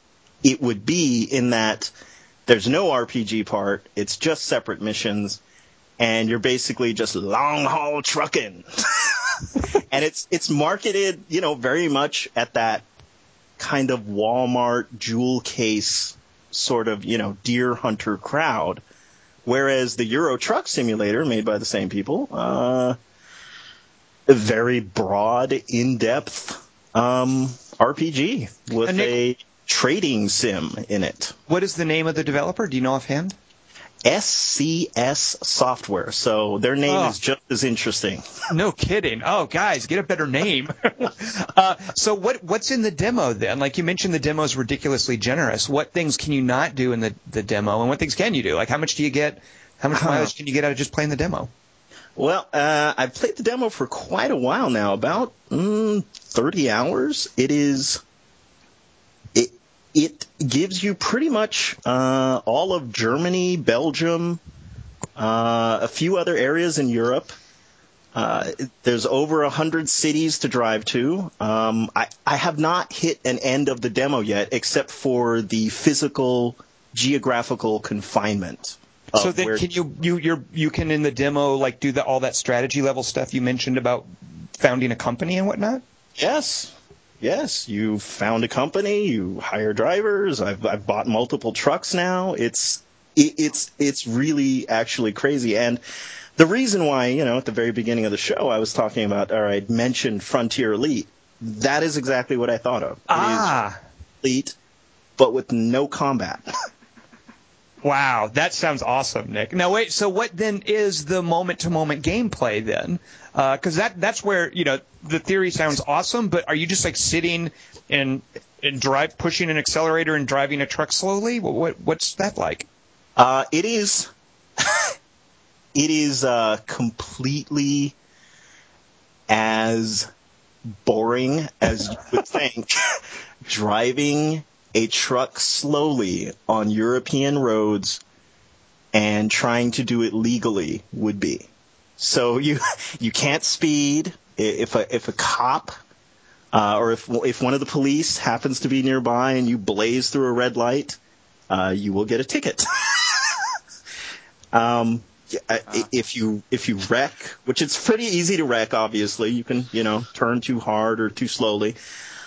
it would be in that there's no RPG part. It's just separate missions, and you're basically just long haul trucking. and it's it's marketed, you know, very much at that kind of Walmart jewel case sort of, you know, deer hunter crowd. Whereas the Euro Truck Simulator, made by the same people, uh, very broad, in-depth um, RPG with Nick, a trading sim in it. What is the name of the developer? Do you know offhand? SCS Software. So their name oh. is just as interesting. No kidding. Oh, guys, get a better name. uh, so what what's in the demo then? Like you mentioned, the demo is ridiculously generous. What things can you not do in the the demo, and what things can you do? Like how much do you get? How much mileage can you get out of just playing the demo? Well, uh, I've played the demo for quite a while now, about mm, 30 hours. It is. It, gives you pretty much uh, all of Germany, Belgium, uh, a few other areas in Europe. Uh, there's over a hundred cities to drive to. Um, I, I have not hit an end of the demo yet, except for the physical geographical confinement. So then, where, can you you you you can in the demo like do the, all that strategy level stuff you mentioned about founding a company and whatnot? Yes, yes. You found a company. You hire drivers. I've I've bought multiple trucks now. It's it, it's it's really actually crazy and. The reason why, you know, at the very beginning of the show, I was talking about, or I mentioned Frontier Elite. That is exactly what I thought of. Ah. Elite, but with no combat. Wow, that sounds awesome, Nick. Now wait, so what then is the moment-to-moment gameplay then? Because uh, that that's where you know the theory sounds awesome, but are you just like sitting and and drive pushing an accelerator and driving a truck slowly? What, what what's that like? Uh, it is. it is uh, completely as boring as you would think. driving a truck slowly on European roads and trying to do it legally would be. So you you can't speed. If a if a cop uh, or if if one of the police happens to be nearby and you blaze through a red light, uh, you will get a ticket. um, if you if you wreck, which it's pretty easy to wreck, obviously you can you know turn too hard or too slowly.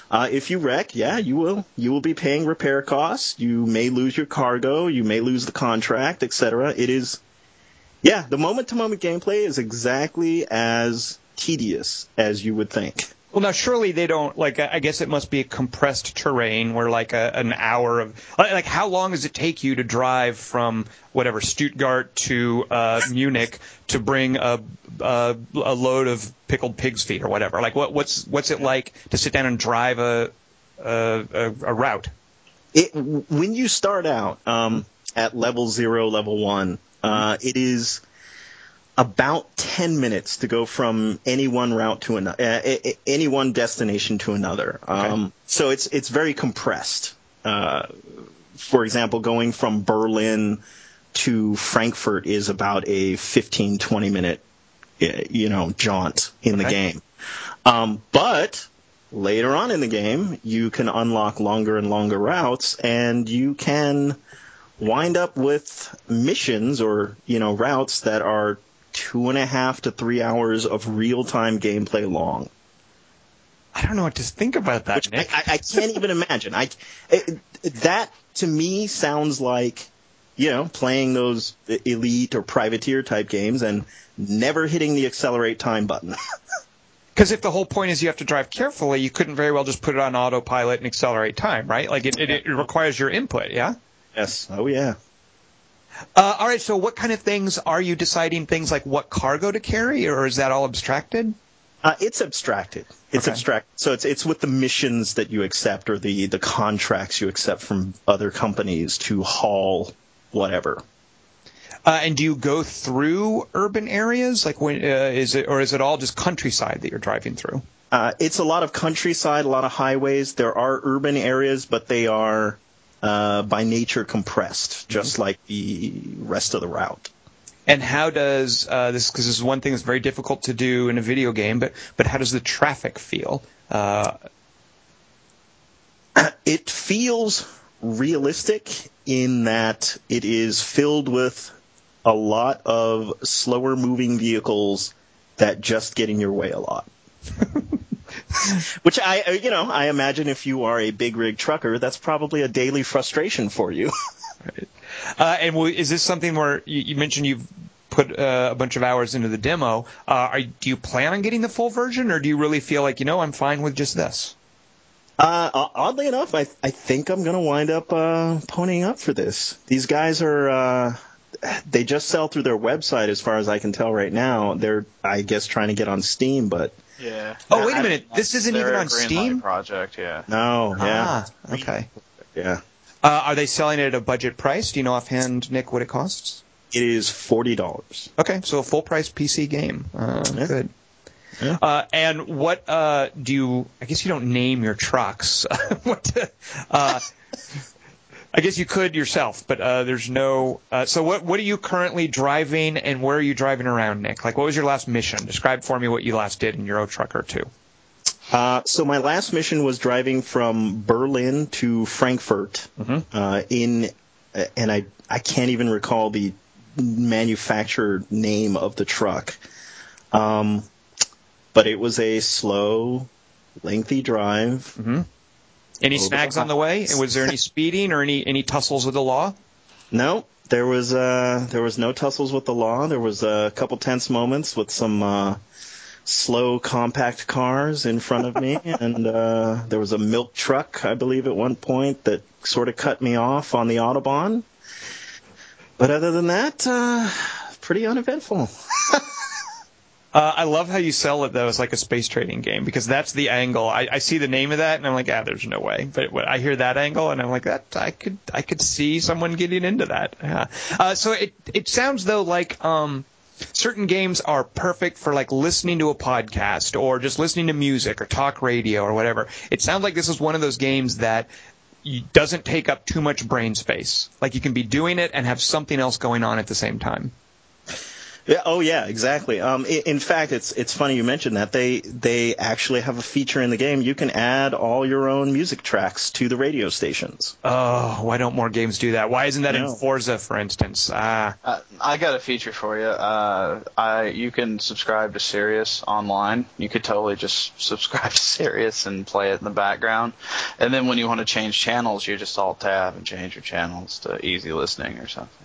Uh, if you wreck, yeah, you will you will be paying repair costs. You may lose your cargo. You may lose the contract, etc. It is, yeah, the moment to moment gameplay is exactly as tedious as you would think. Well, now surely they don't like. I guess it must be a compressed terrain where like a, an hour of like how long does it take you to drive from whatever Stuttgart to uh, Munich to bring a, a, a load of pickled pig's feet or whatever? Like what what's what's it like to sit down and drive a a, a route? It when you start out um, at level zero, level one, uh, it is about 10 minutes to go from any one route to another, uh, any one destination to another. Okay. Um, so it's, it's very compressed. Uh, for example, going from Berlin to Frankfurt is about a 15, 20 minute, uh, you know, jaunt in okay. the game. Um, but later on in the game, you can unlock longer and longer routes and you can wind up with missions or, you know, routes that are two and a half to three hours of real time gameplay long. I don't know what to think about that, Nick. I, I, can't even imagine. I it, that to me sounds like you know playing those elite or privateer type games and never hitting the accelerate time button. Because if the whole point is you have to drive carefully, you couldn't very well just put it on autopilot and accelerate time, right? Like it, it, it requires your input, yeah. Yes. Oh yeah. Uh, all right. So, what kind of things are you deciding? Things like what cargo to carry, or is that all abstracted? Uh, it's abstracted. It's okay. abstract. So it's it's with the missions that you accept or the the contracts you accept from other companies to haul whatever. Uh, and do you go through urban areas? Like, when, uh, is it or is it all just countryside that you're driving through? Uh, it's a lot of countryside, a lot of highways. There are urban areas, but they are uh, by nature compressed, just mm-hmm. like the rest of the route. And how does uh, this? Because this is one thing that's very difficult to do in a video game. But but how does the traffic feel? Uh, it feels realistic in that it is filled with a lot of slower moving vehicles that just get in your way a lot. Which I, uh, you know, I imagine if you are a big rig trucker, that's probably a daily frustration for you. right. Uh, and is this something where you, you mentioned you've put uh, a bunch of hours into the demo? Uh, are, do you plan on getting the full version, or do you really feel like you know I'm fine with just this? Uh, oddly enough, I I think I'm gonna wind up uh, ponying up for this. These guys are uh, they just sell through their website, as far as I can tell right now. They're I guess trying to get on Steam, but yeah. Oh, wait a minute. This isn't even on Steam. Project, yeah. No. Yeah. Ah, okay. Yeah. Uh, are they selling it at a budget price? Do you know offhand, Nick, what it costs? It is forty dollars. Okay, so a full price PC game. Uh, yeah. Good. Yeah. Uh, and what uh, do you? I guess you don't name your trucks. what? Uh, I guess you could yourself, but uh, there's no. Uh, so what what are you currently driving, and where are you driving around, Nick? Like, what was your last mission? Describe for me what you last did in Euro Trucker Two. Uh, so my last mission was driving from Berlin to Frankfurt Mhm. uh, in, and I I can't even recall the manufacturer name of the truck, um, but it was a slow, lengthy drive. Any snags on the way? And was there any speeding or any any tussles with the law? No, there was uh, there was no tussles with the law. There was a couple tense moments with some uh, slow, compact cars in front of me, and uh, there was a milk truck, I believe, at one point that sort of cut me off on the autobahn. But other than that, uh, pretty uneventful. Uh, I love how you sell it though. It's like a space trading game because that's the angle. I, I see the name of that and I'm like, ah, there's no way. But when I hear that angle and I'm like, that I could I could see someone getting into that. Yeah. Uh, so it it sounds though like um, certain games are perfect for like listening to a podcast or just listening to music or talk radio or whatever. It sounds like this is one of those games that doesn't take up too much brain space. Like you can be doing it and have something else going on at the same time. Yeah, oh yeah, exactly. Um, in fact, it's it's funny you mentioned that they they actually have a feature in the game. You can add all your own music tracks to the radio stations. Oh, why don't more games do that? Why isn't that No. in Forza, for instance? Ah, Uh, I got a feature for you. Uh, I you can subscribe to Sirius online. You could totally just subscribe to Sirius and play it in the background. And then when you want to change channels, you just alt tab and change your channels to easy listening or something.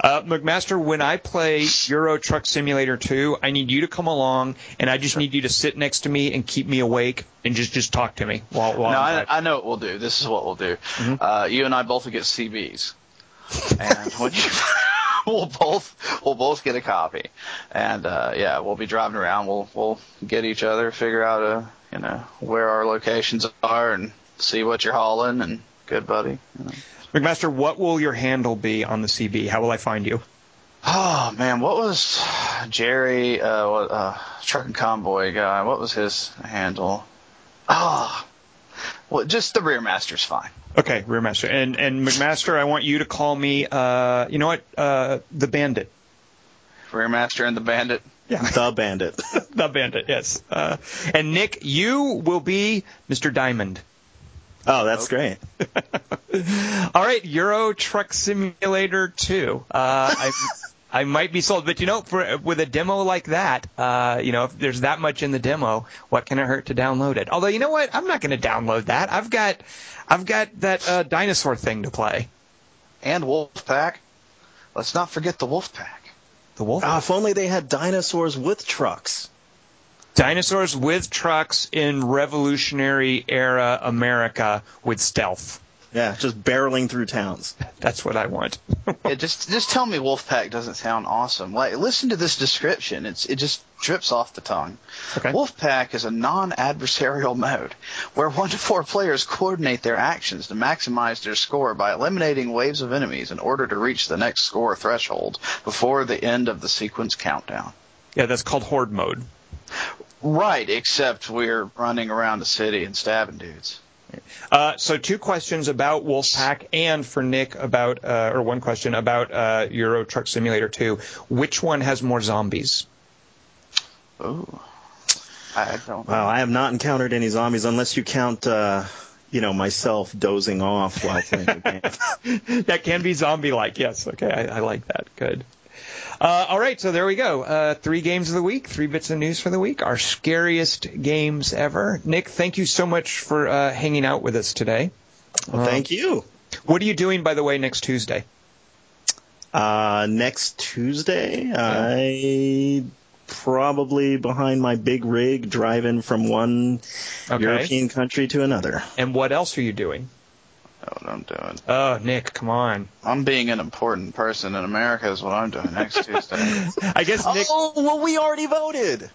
Uh, McMaster, when I play Euro Truck Simulator 2, I need you to come along, and I just need you to sit next to me and keep me awake and just just talk to me while while no, I'm I, know what we'll do. This is what we'll do. Mm-hmm. Uh, you and I both get CBs, and when you, we'll both we'll both get a copy, and uh, yeah, we'll be driving around. We'll we'll get each other, figure out uh you know where our locations are, and see what you're hauling. And good buddy. You know. McMaster, what will your handle be on the CB? How will I find you? Oh man, what was Jerry, uh, what, uh, truck and convoy guy? What was his handle? Oh, well, just the rear master's fine. Okay, Rearmaster. And and McMaster, I want you to call me. Uh, you know what? Uh, the Bandit. Rear master and the bandit. Yeah, The Bandit. the Bandit. Yes. Uh, and Nick, you will be Mr. Diamond. oh, that's great. All right, Euro Truck Simulator 2. Uh, I, I might be sold, but you know, for with a demo like that, uh, you know, if there's that much in the demo, what can it hurt to download it? Although, you know what? I'm not going to download that. I've got, I've got that uh, dinosaur thing to play. and Wolfpack. Let's not forget the Wolfpack. The wolf. Oh, if only they had dinosaurs with trucks. Dinosaurs with trucks in Revolutionary era America with stealth. Yeah, just barreling through towns. That's what I want. Yeah, just just tell me Wolfpack doesn't sound awesome. Like, listen to this description. It's it just drips off the tongue. Okay. Wolfpack is a non-adversarial mode where one to four players coordinate their actions to maximize their score by eliminating waves of enemies in order to reach the next score threshold before the end of the sequence countdown. yeah, that's called horde mode. Right, except we're running around the city and stabbing dudes. Uh, so two questions about Wolfpack and for Nick about, uh, or one question about uh, Euro Truck Simulator 2. Which one has more zombies? Oh, I don't Wow, I have not encountered any zombies unless you count, uh, you know, myself dozing off while playing the game. that can be zombie-like. Yes. Okay, I, I like that. Good. Uh, all right, so there we go. Uh, three games of the week, three bits of news for the week. Our scariest games ever. Nick, thank you so much for uh, hanging out with us today. Well, thank you. What are you doing, by the way, next Tuesday? Uh, next Tuesday, I probably behind my big rig driving from one Okay. European country to another. And what else are you doing? Know what I'm doing. Oh, Nick, come on. I'm being an important person in America is what I'm doing next Tuesday. I guess Nick. Oh, well, we already voted.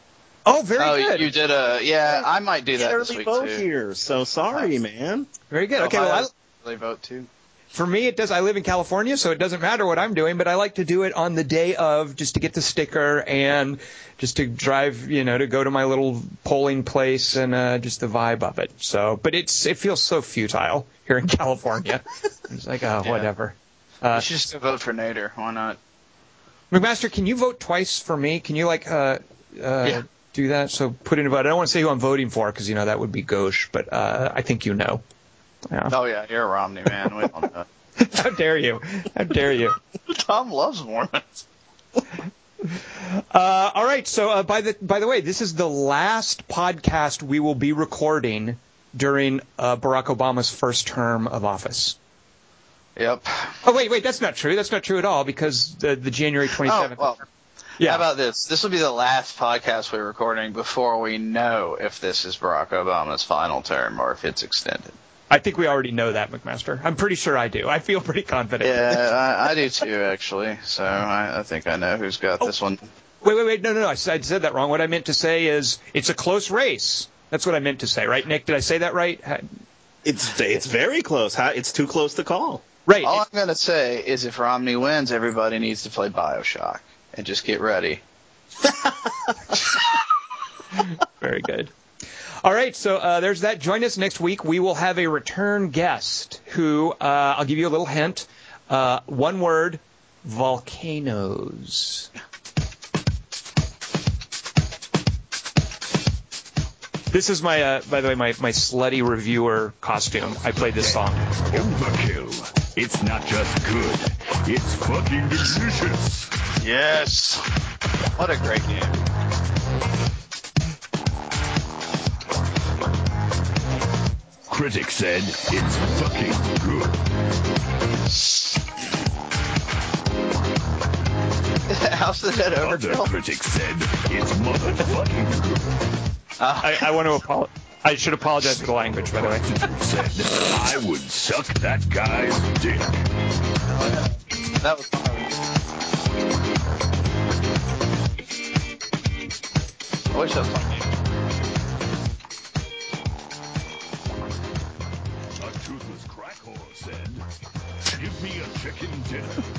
Oh, very oh, good. you did a yeah. I might do that had this early week vote too. here, so sorry, man. Very good. Okay, well, I, They vote too. For me, it does. I live in California, so it doesn't matter what I'm doing, but I like to do it on the day of just to get the sticker and just to drive, you know, to go to my little polling place and uh, just the vibe of it. So, but it's it feels so futile here in California. it's like, oh, Yeah. whatever. you Uh, should just vote for Nader. Why not? McMaster, can you vote twice for me? Can you like uh, uh, Yeah. do that? So put in a vote. I don't want to say who I'm voting for because you know that would be gauche, but uh, I think you know. Yeah. Oh yeah, you're a Romney man. We all know. How dare you? How dare you? Tom loves Mormons. Uh, all right. So uh, by the by the way, this is the last podcast we will be recording during uh, Barack Obama's first term of office. Yep. Oh wait, wait, that's not true. That's not true at all because the the January 27th. Oh well. yeah. How about this? This will be the last podcast we're recording before we know if this is Barack Obama's final term or if it's extended. I think we already know that, McMaster. I'm pretty sure I do. I feel pretty confident. Yeah, I, I do too, actually. So I, I think I know who's got oh, this one. Wait, wait, wait. No, no, no. I said, I said that wrong. What I meant to say is it's a close race. That's what I meant to say, right, Nick? Did I say that right? It's it's very close. How- It's too close to call. Right. All I'm gonna say is if Romney wins, everybody needs to play Bioshock and just get ready. Very good. All right, so uh, there's that. Join us next week. We will have a return guest who uh, I'll give you a little hint. Uh, one word: volcanoes. This is my, uh, by the way, my, my slutty reviewer costume. I played this song. Overkill. It's not just good, it's fucking delicious. Yes. What a great game. Critics said it's fucking good. How's that Other overkill? critics said it's motherfucking good. I, I want to apologize. I should apologize for the language, by the way. Said I would suck that guy's dick. That was fun. I wish that was my game.